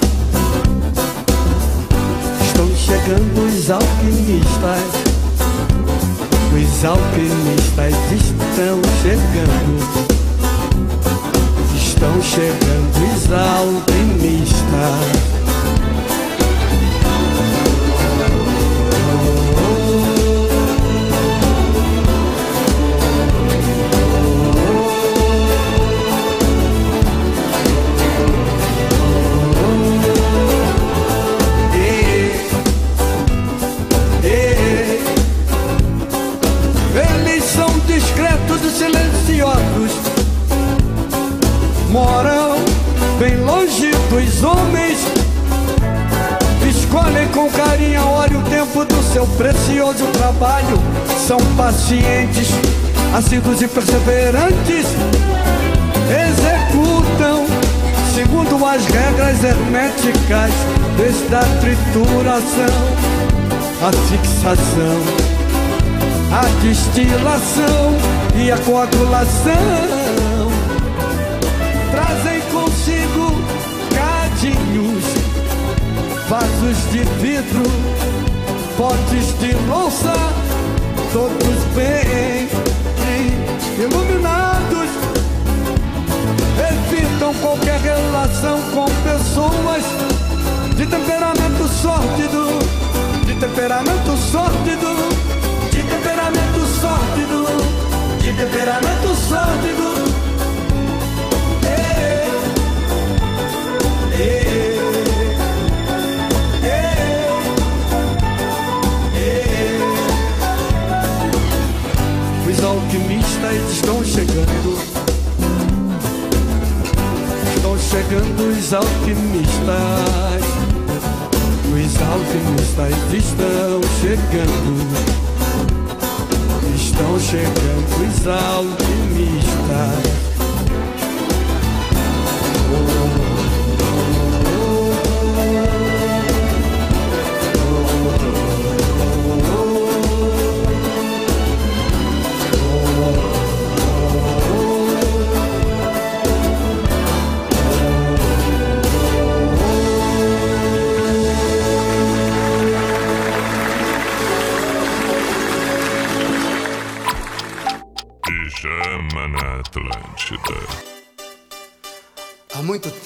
A destilação e a coagulação. Trazem consigo cadinhos, vasos de vidro, potes de louça, todos bem iluminados. Evitam qualquer relação com pessoas de temperamento sórdido, temperamento sórdido, de temperamento sórdido, de temperamento sórdido. Eh, eh, eh. Os alquimistas estão chegando. Estão chegando os alquimistas. Alquimistas estão chegando. Estão chegando os alquimistas.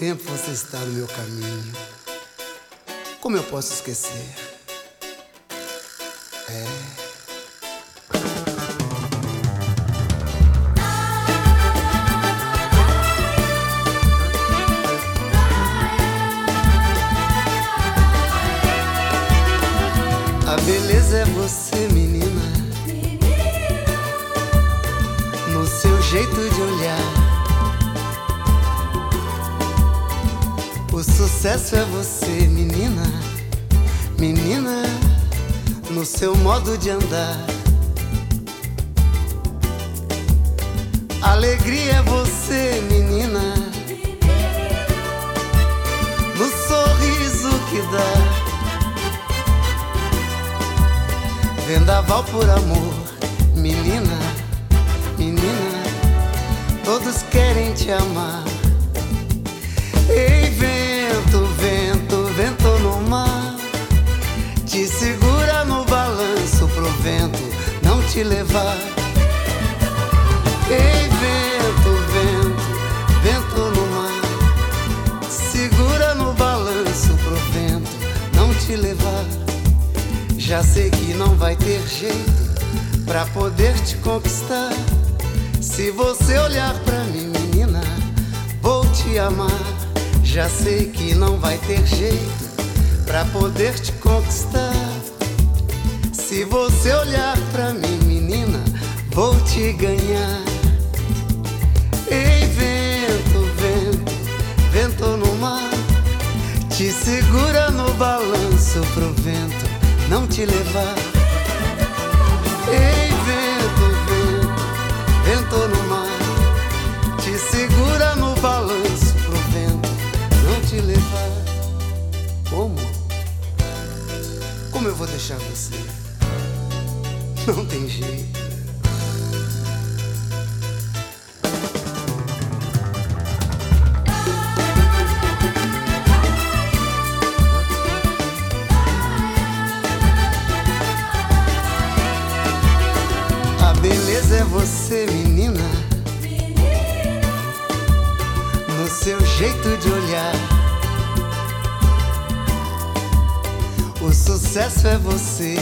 Tempo você está no meu caminho. Como eu posso esquecer? É. A beleza é você, menina. No seu jeito de olhar. O sucesso é você, menina. Menina, no seu modo de andar. Alegria é você, menina. No sorriso que dá. Vendaval por amor, menina, menina, todos querem te amar. Vai ter jeito pra poder te conquistar. Se você olhar pra mim, menina, vou te amar. Já sei que não vai ter jeito pra poder te conquistar. Se você olhar pra mim, menina, vou te ganhar. Ei, vento, vento, vento no mar, te segura no balanço pro vento não te levar. Ei, vento, vento, vento no mar, te segura no balanço pro vento não te levar. Como? Como eu vou deixar você? Não tem jeito. É você,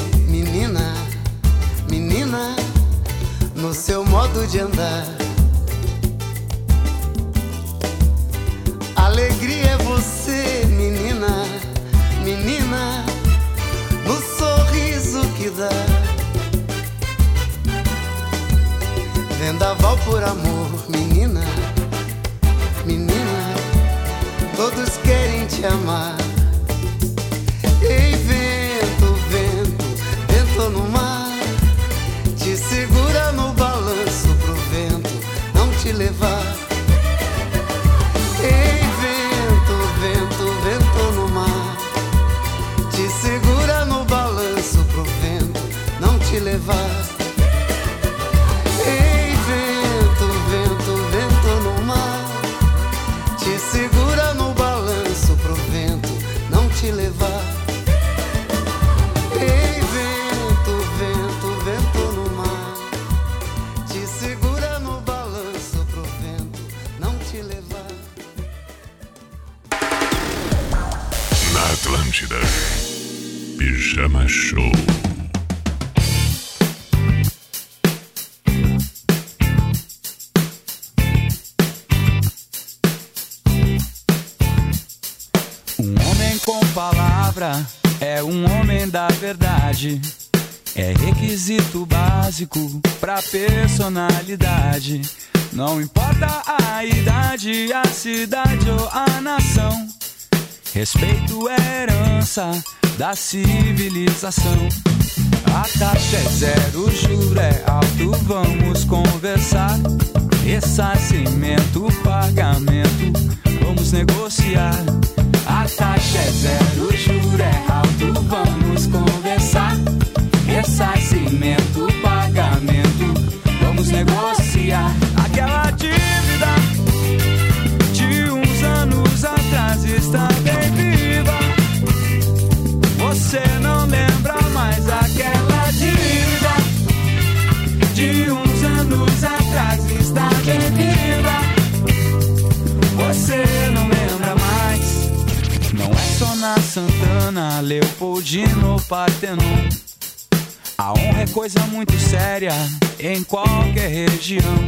Atlântida. Pijama Show. Um homem com palavra é um homem da verdade. É requisito básico pra personalidade. Não importa a idade, a cidade ou a nação. Respeito é herança da civilização. A taxa é zero, juro é alto, vamos conversar. Ressarcimento, pagamento, vamos negociar. A taxa é zero, juro é alto, vamos conversar. Ressarcimento, de uns anos atrás está bem viva. Você não lembra mais. Não é só na Santana, Leopoldino, Partenon. A honra é coisa muito séria em qualquer região.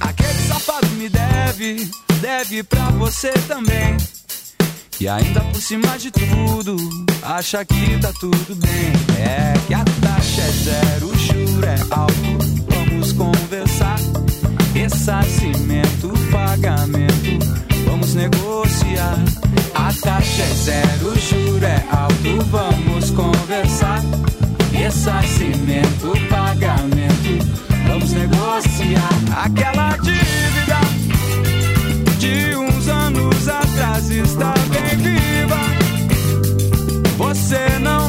Aquele safado me deve, deve pra você também. E ainda por cima de tudo, acha que tá tudo bem. É que a taxa é zero, o juro é alto. Vamos conversar. Ressarcimento, pagamento, vamos negociar. A taxa é zero, o juro é alto. Vamos conversar. Ressarcimento, pagamento, vamos negociar. Aquela dívida de uns anos atrás está bem viva. Você não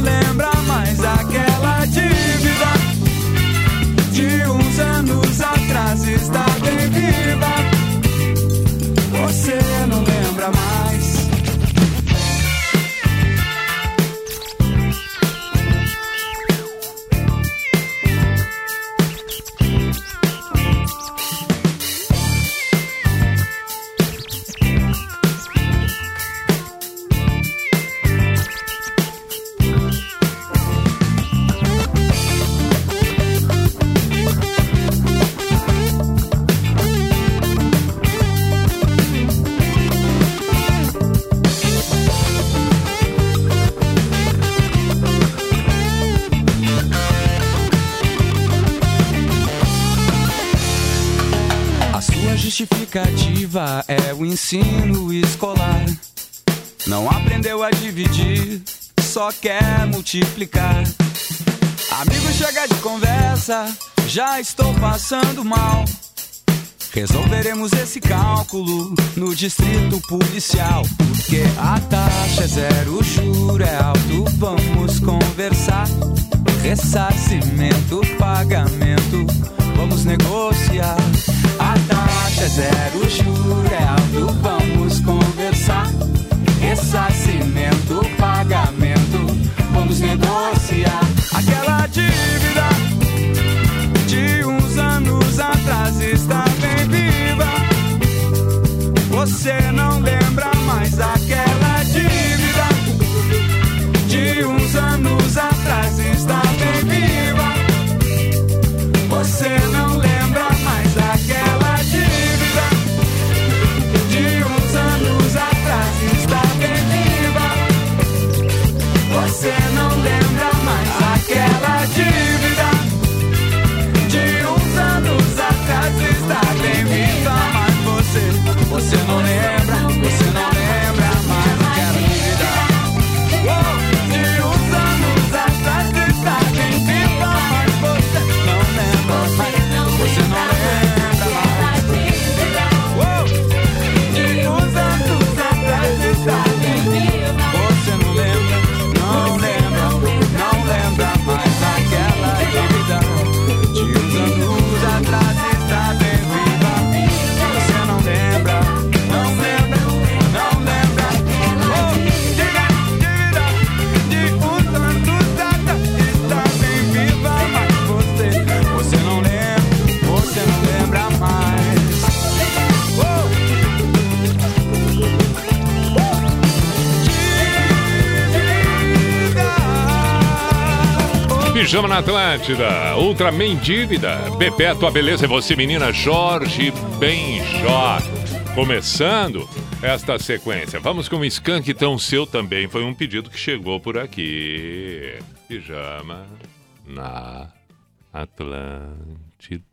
uns anos atrás está é o ensino escolar. Não aprendeu a dividir, só quer multiplicar. Amigo, chega de conversa, já estou passando mal. Resolveremos esse cálculo no distrito policial. Porque a taxa é zero, o juro é alto. Vamos conversar. Ressarcimento, pagamento, vamos negociar. A taxa é zero, juro é alto. Vamos conversar. Ressarcimento, pagamento, vamos negociar. Aquela dívida de uns anos atrás está bem viva. Você não Pijama na Atlântida, Ultraman Dívida, Bebeto a Beleza é você, menina Jorge Benjó. Começando esta sequência, vamos com o Skank Tão Seu também. Foi um pedido que chegou por aqui. Pijama na Atlântida.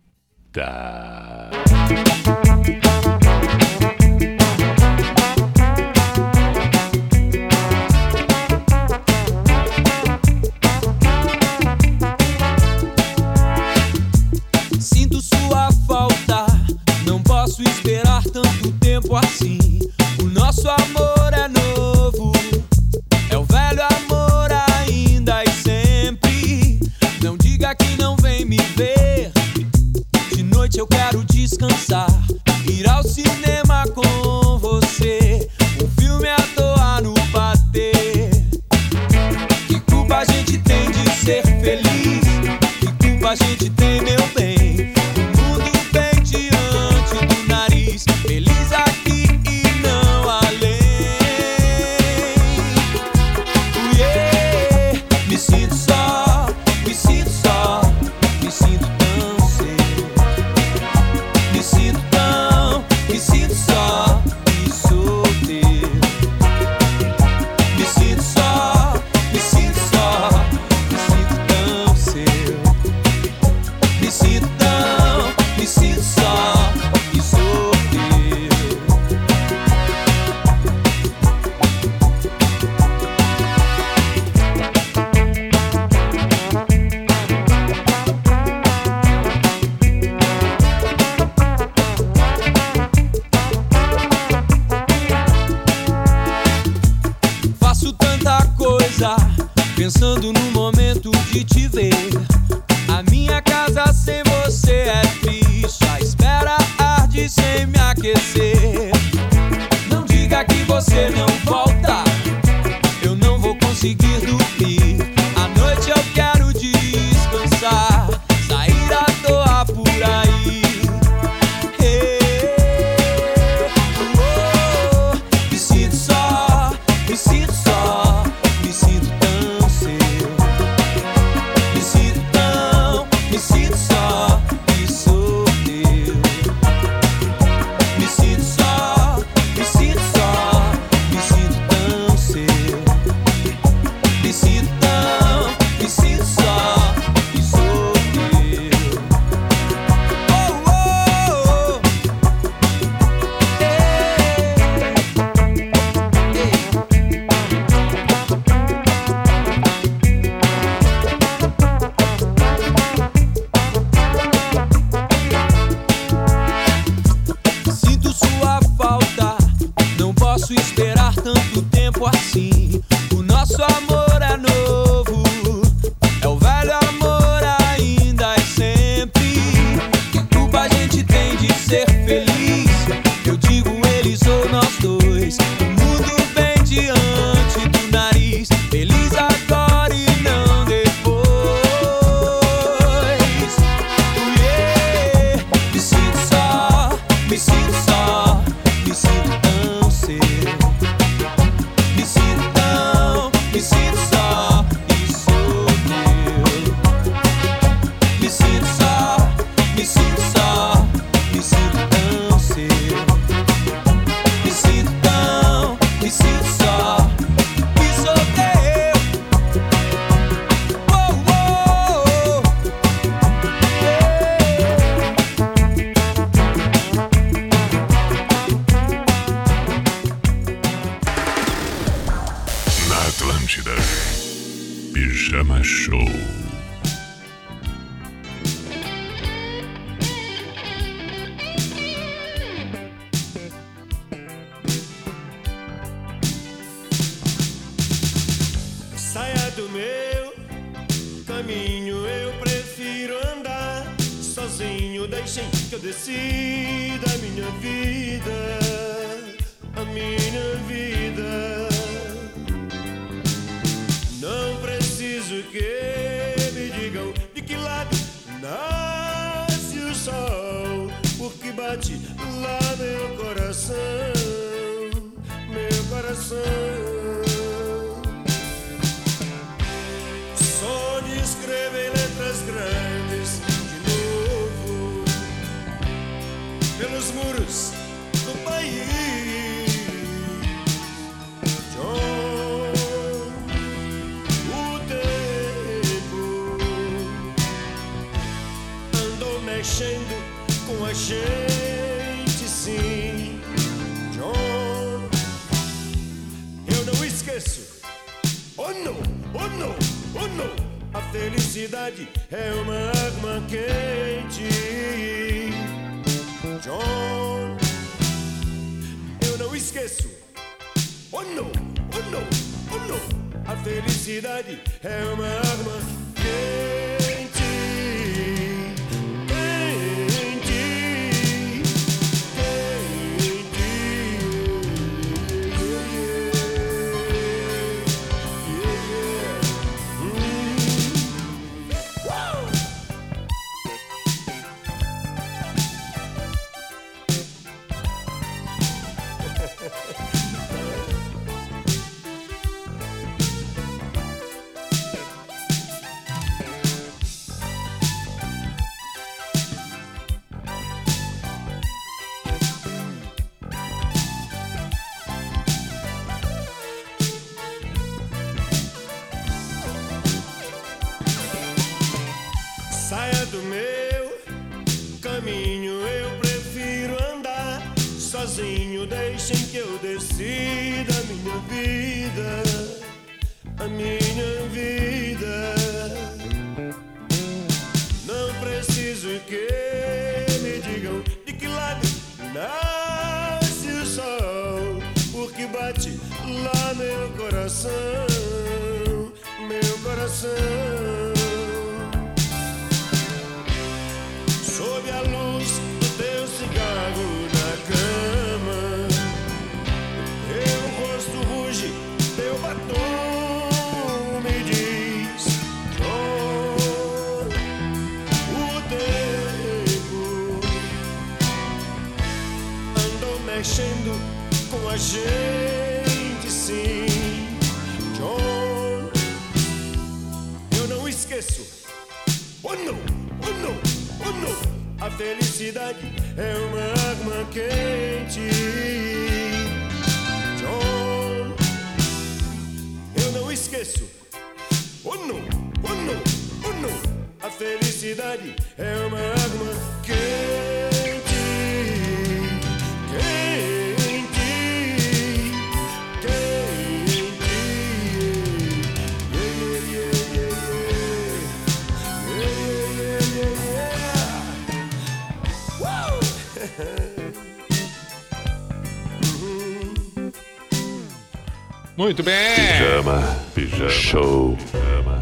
Muito bem. Pijama, pijama, show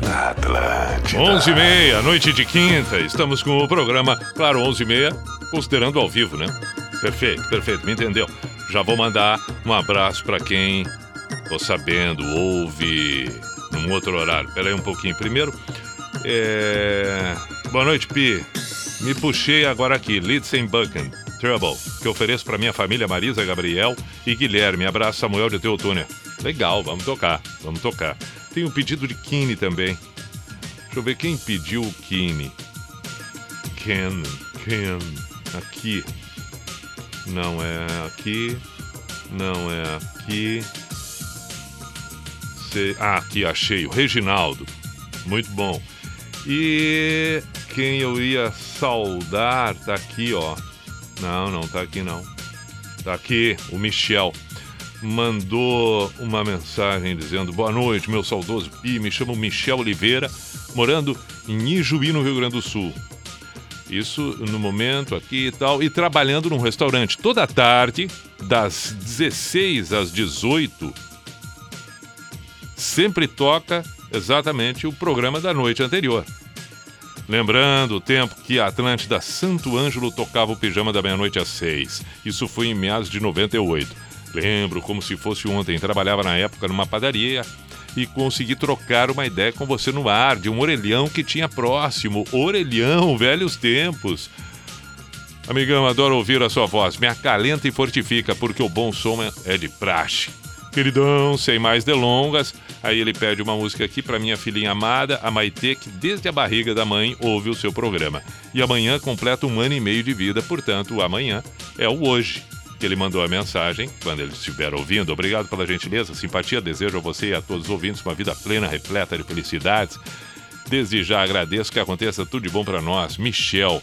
na Atlântida. 11 e meia, noite de quinta. Estamos com o programa, claro, 11 e meia, considerando ao vivo, né? Perfeito, perfeito, me entendeu. Já vou mandar um abraço para quem, tô sabendo, ouve num outro horário. Pera aí um pouquinho. Primeiro, é... boa noite, Pi. Me puxei agora aqui, Lidsen Buchan, Trouble, que ofereço para minha família Marisa, Gabriel e Guilherme. Abraço, Samuel de Teotônia. Legal, vamos tocar, vamos tocar. Tem um pedido de Kine também. Deixa eu ver quem pediu o Kine. Ken, Ken, aqui. Não é aqui, não é aqui. Se- Ah, aqui achei, o Reginaldo. Muito bom. E quem eu ia saudar tá aqui, ó. Não, não tá aqui não. Tá aqui, o Michel mandou uma mensagem dizendo: Boa noite, meu saudoso Pi. Me chamo Michel Oliveira, morando em Ijuí, no Rio Grande do Sul. Isso no momento aqui e tal, e trabalhando num restaurante toda tarde, das 16 às 18. Sempre toca exatamente o programa da noite anterior. Lembrando o tempo que a Atlântida Santo Ângelo tocava o pijama da meia-noite às seis. Isso foi em meados de 98. Lembro como se fosse ontem. Trabalhava na época numa padaria e consegui trocar uma ideia com você no ar de um orelhão que tinha próximo. Orelhão, velhos tempos. Amigão, adoro ouvir a sua voz. Me acalenta e fortifica, porque o bom som é- de praxe. Queridão, sem mais delongas, aí ele pede uma música aqui para minha filhinha amada, a Maitê, que desde a barriga da mãe ouve o seu programa. E amanhã completa um ano e meio de vida, portanto, amanhã é o hoje. Ele mandou a mensagem, quando ele estiver ouvindo. Obrigado pela gentileza, simpatia. Desejo a você e a todos os ouvintes uma vida plena, repleta de felicidades. Desde já agradeço que aconteça tudo de bom para nós. Michel,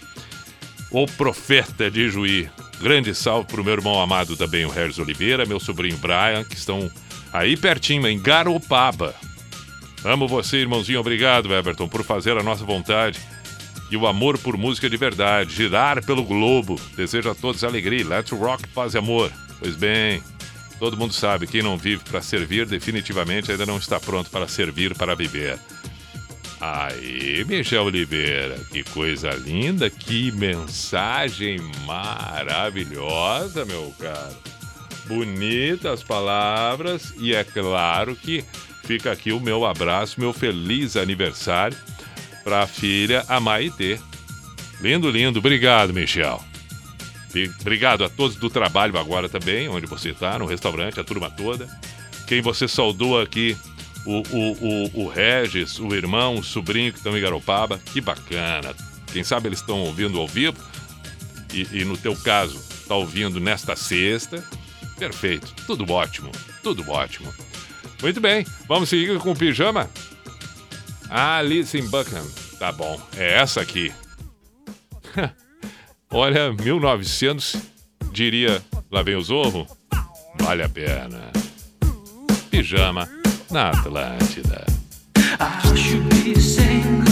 o profeta de Juí. Grande salve pro meu irmão amado também, o Regis Oliveira, meu sobrinho Brian, que estão aí pertinho, em Garopaba. Amo você, irmãozinho. Obrigado, Everton, por fazer a nossa vontade. E o amor por música de verdade. Girar pelo globo. Desejo a todos alegria. Let's rock, paz e amor. Pois bem, todo mundo sabe, quem não vive para servir, definitivamente ainda não está pronto para servir para viver. Aí, Michel Oliveira, que coisa linda, que mensagem maravilhosa, meu caro. Bonitas palavras e é claro que fica aqui o meu abraço, meu feliz aniversário para a filha, a Maitê. Lindo, lindo. Obrigado, Michel. Obrigado a todos do trabalho agora também, onde você está, no restaurante, a turma toda. Quem você saudou aqui, o, o, o, o Regis, o irmão, o sobrinho que estão em Garopaba. Que bacana. Quem sabe eles estão ouvindo ao vivo. E, e no teu caso, está ouvindo nesta sexta. Perfeito. Tudo ótimo. Tudo ótimo. Muito bem. Vamos seguir com o pijama? Ah, Listen Buckham. Tá bom. É essa aqui. Olha, 1900, diria, lá vem o zorro. Vale a pena. Pijama na Atlântida. I should be saying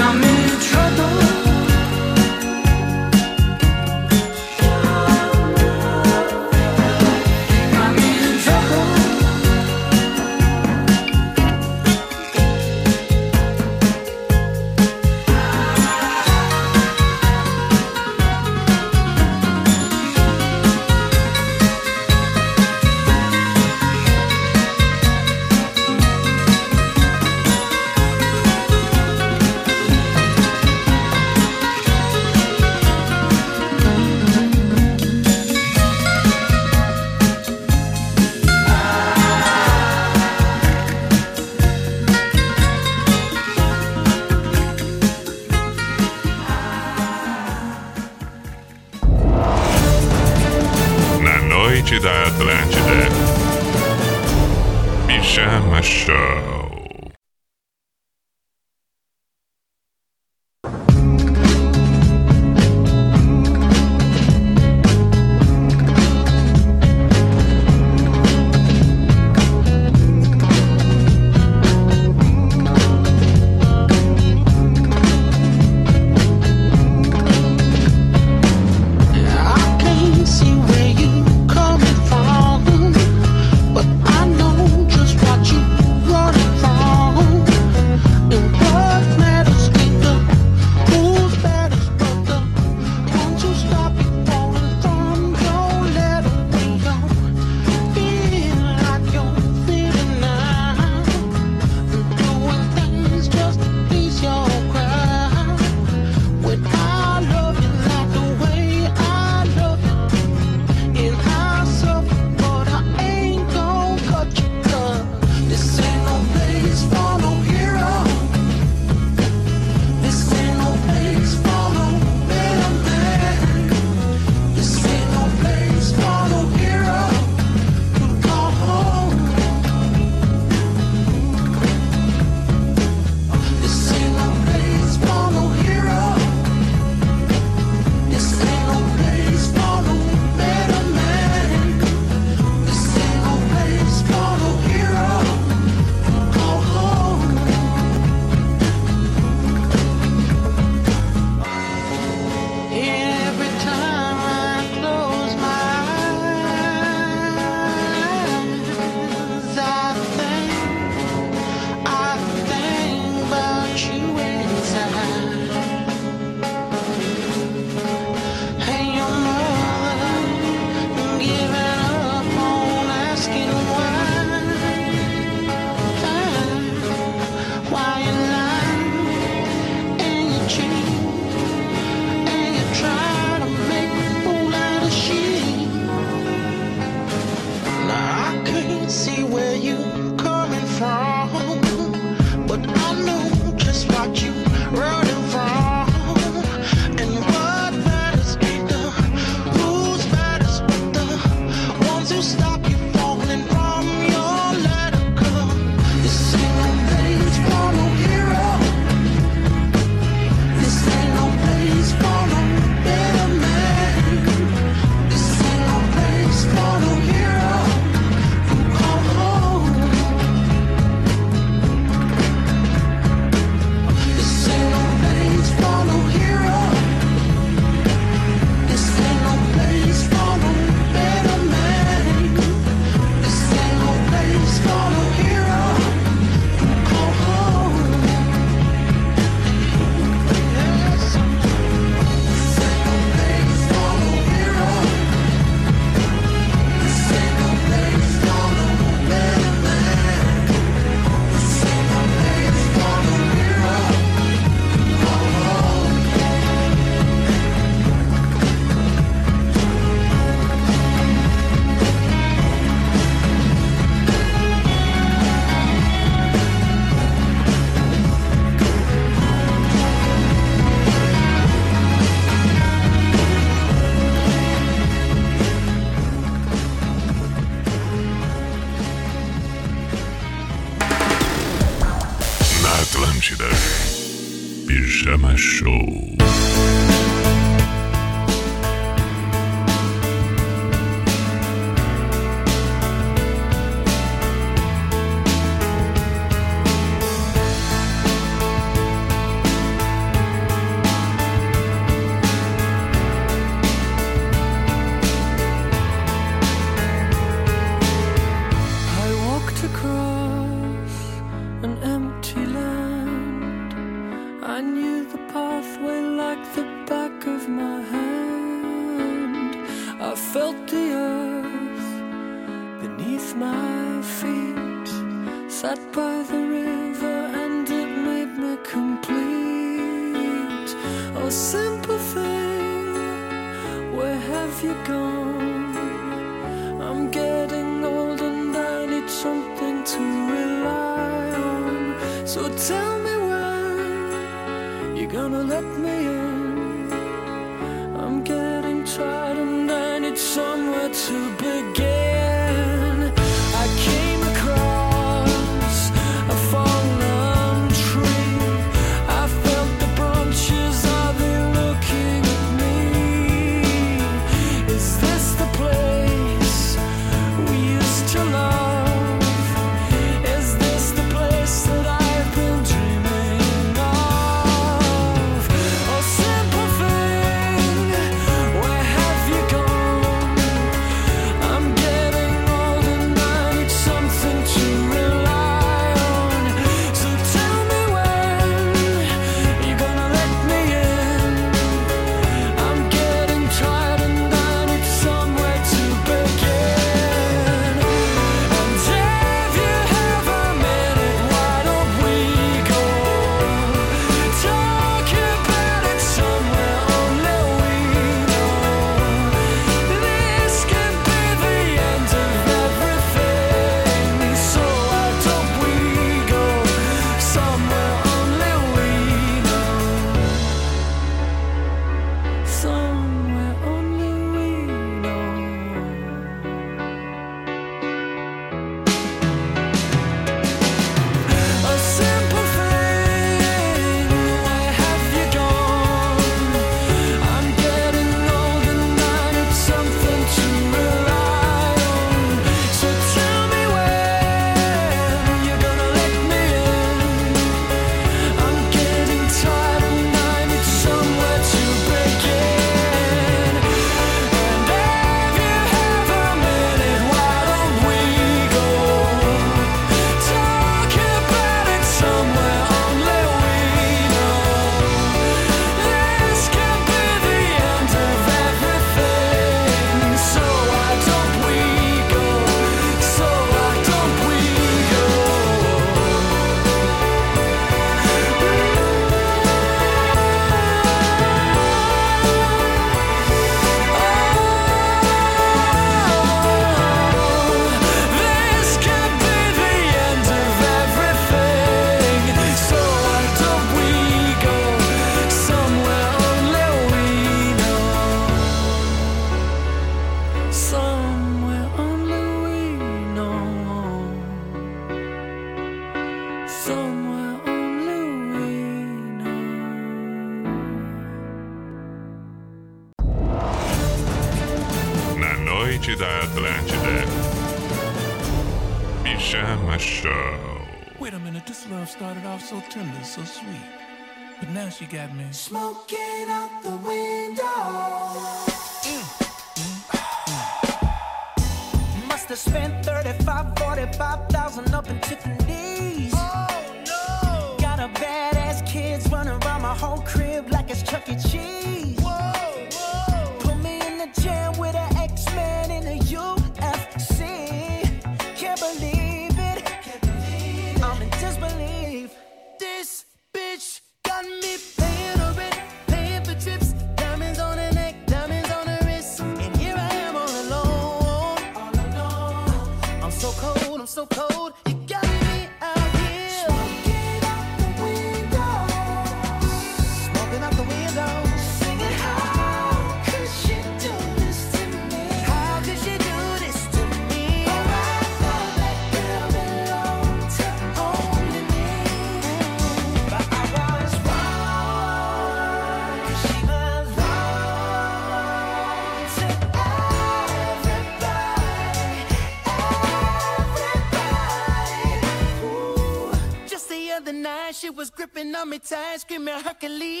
tummy tight, screaming Hercules.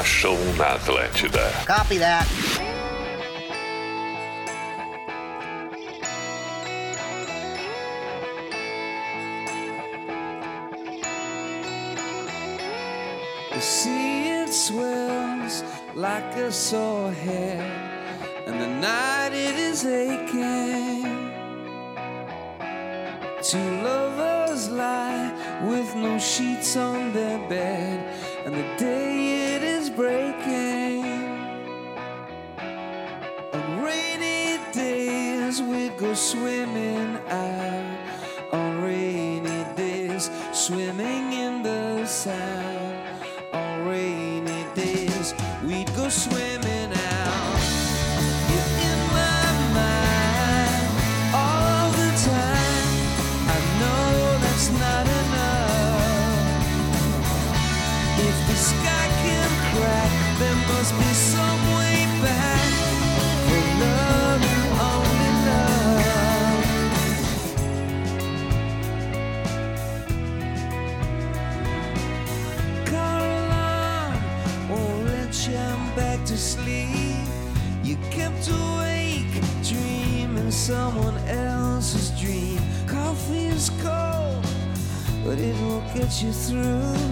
Programa Show na Atlântida. Copy that. swimming in the sand on rainy days. We'd go swimming. you through.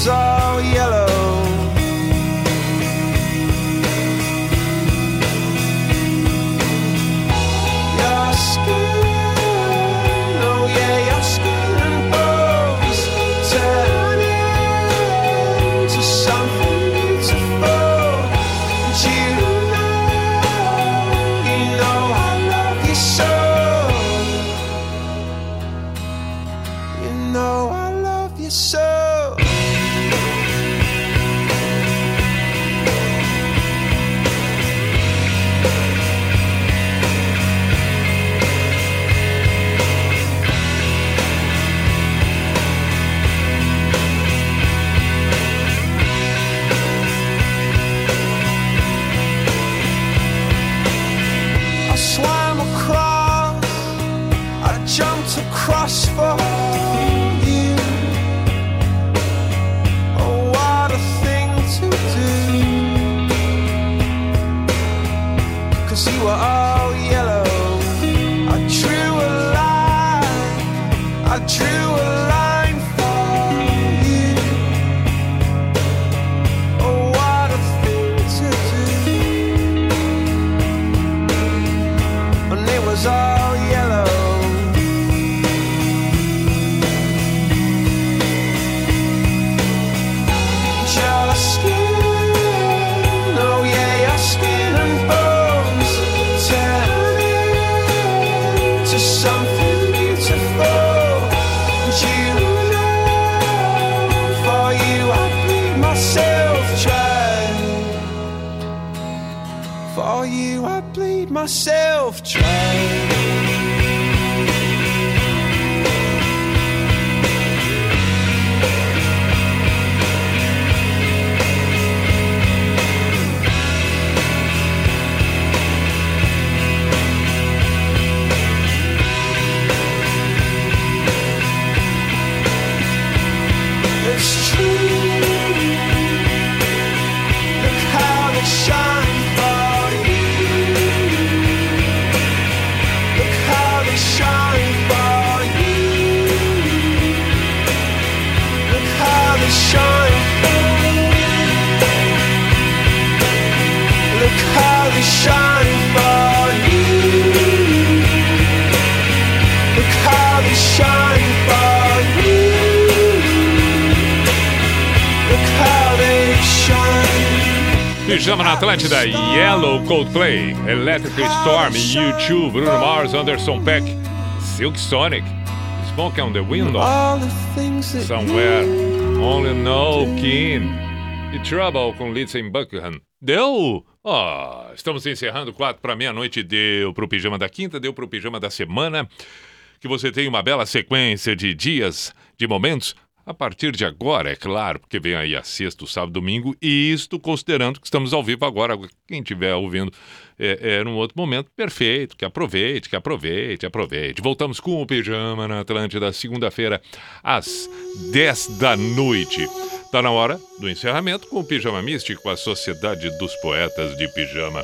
Was all Atlântida, Yellow Coldplay, Electric Storm, U2, Bruno Mars, Anderson Peck, Silk Sonic, Smoke on the Window, Somewhere, Only No King e Trouble com Lindsey Buckingham. Deu? Ó, estamos encerrando quatro para meia-noite. Deu pro pijama da quinta, deu pro pijama da semana. Que você tenha uma bela sequência de dias, de momentos. A partir de agora, é claro, porque vem aí a sexta, sábado, domingo, e isto considerando que estamos ao vivo agora. Quem estiver ouvindo é, é num outro momento, perfeito. Que aproveite, que aproveite, aproveite. Voltamos com o Pijama na Atlântida, segunda-feira, às 10 da noite. Tá na hora do encerramento com o Pijama Místico, a Sociedade dos Poetas de Pijama.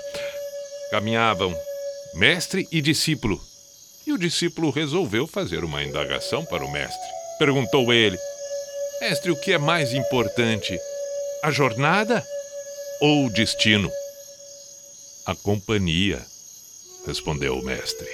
Caminhavam mestre e discípulo. E o discípulo resolveu fazer uma indagação para o mestre. Perguntou ele: Mestre, o que é mais importante? A jornada ou o destino? A companhia, respondeu o mestre.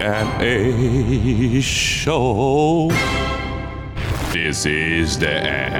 A N A show. This is the end.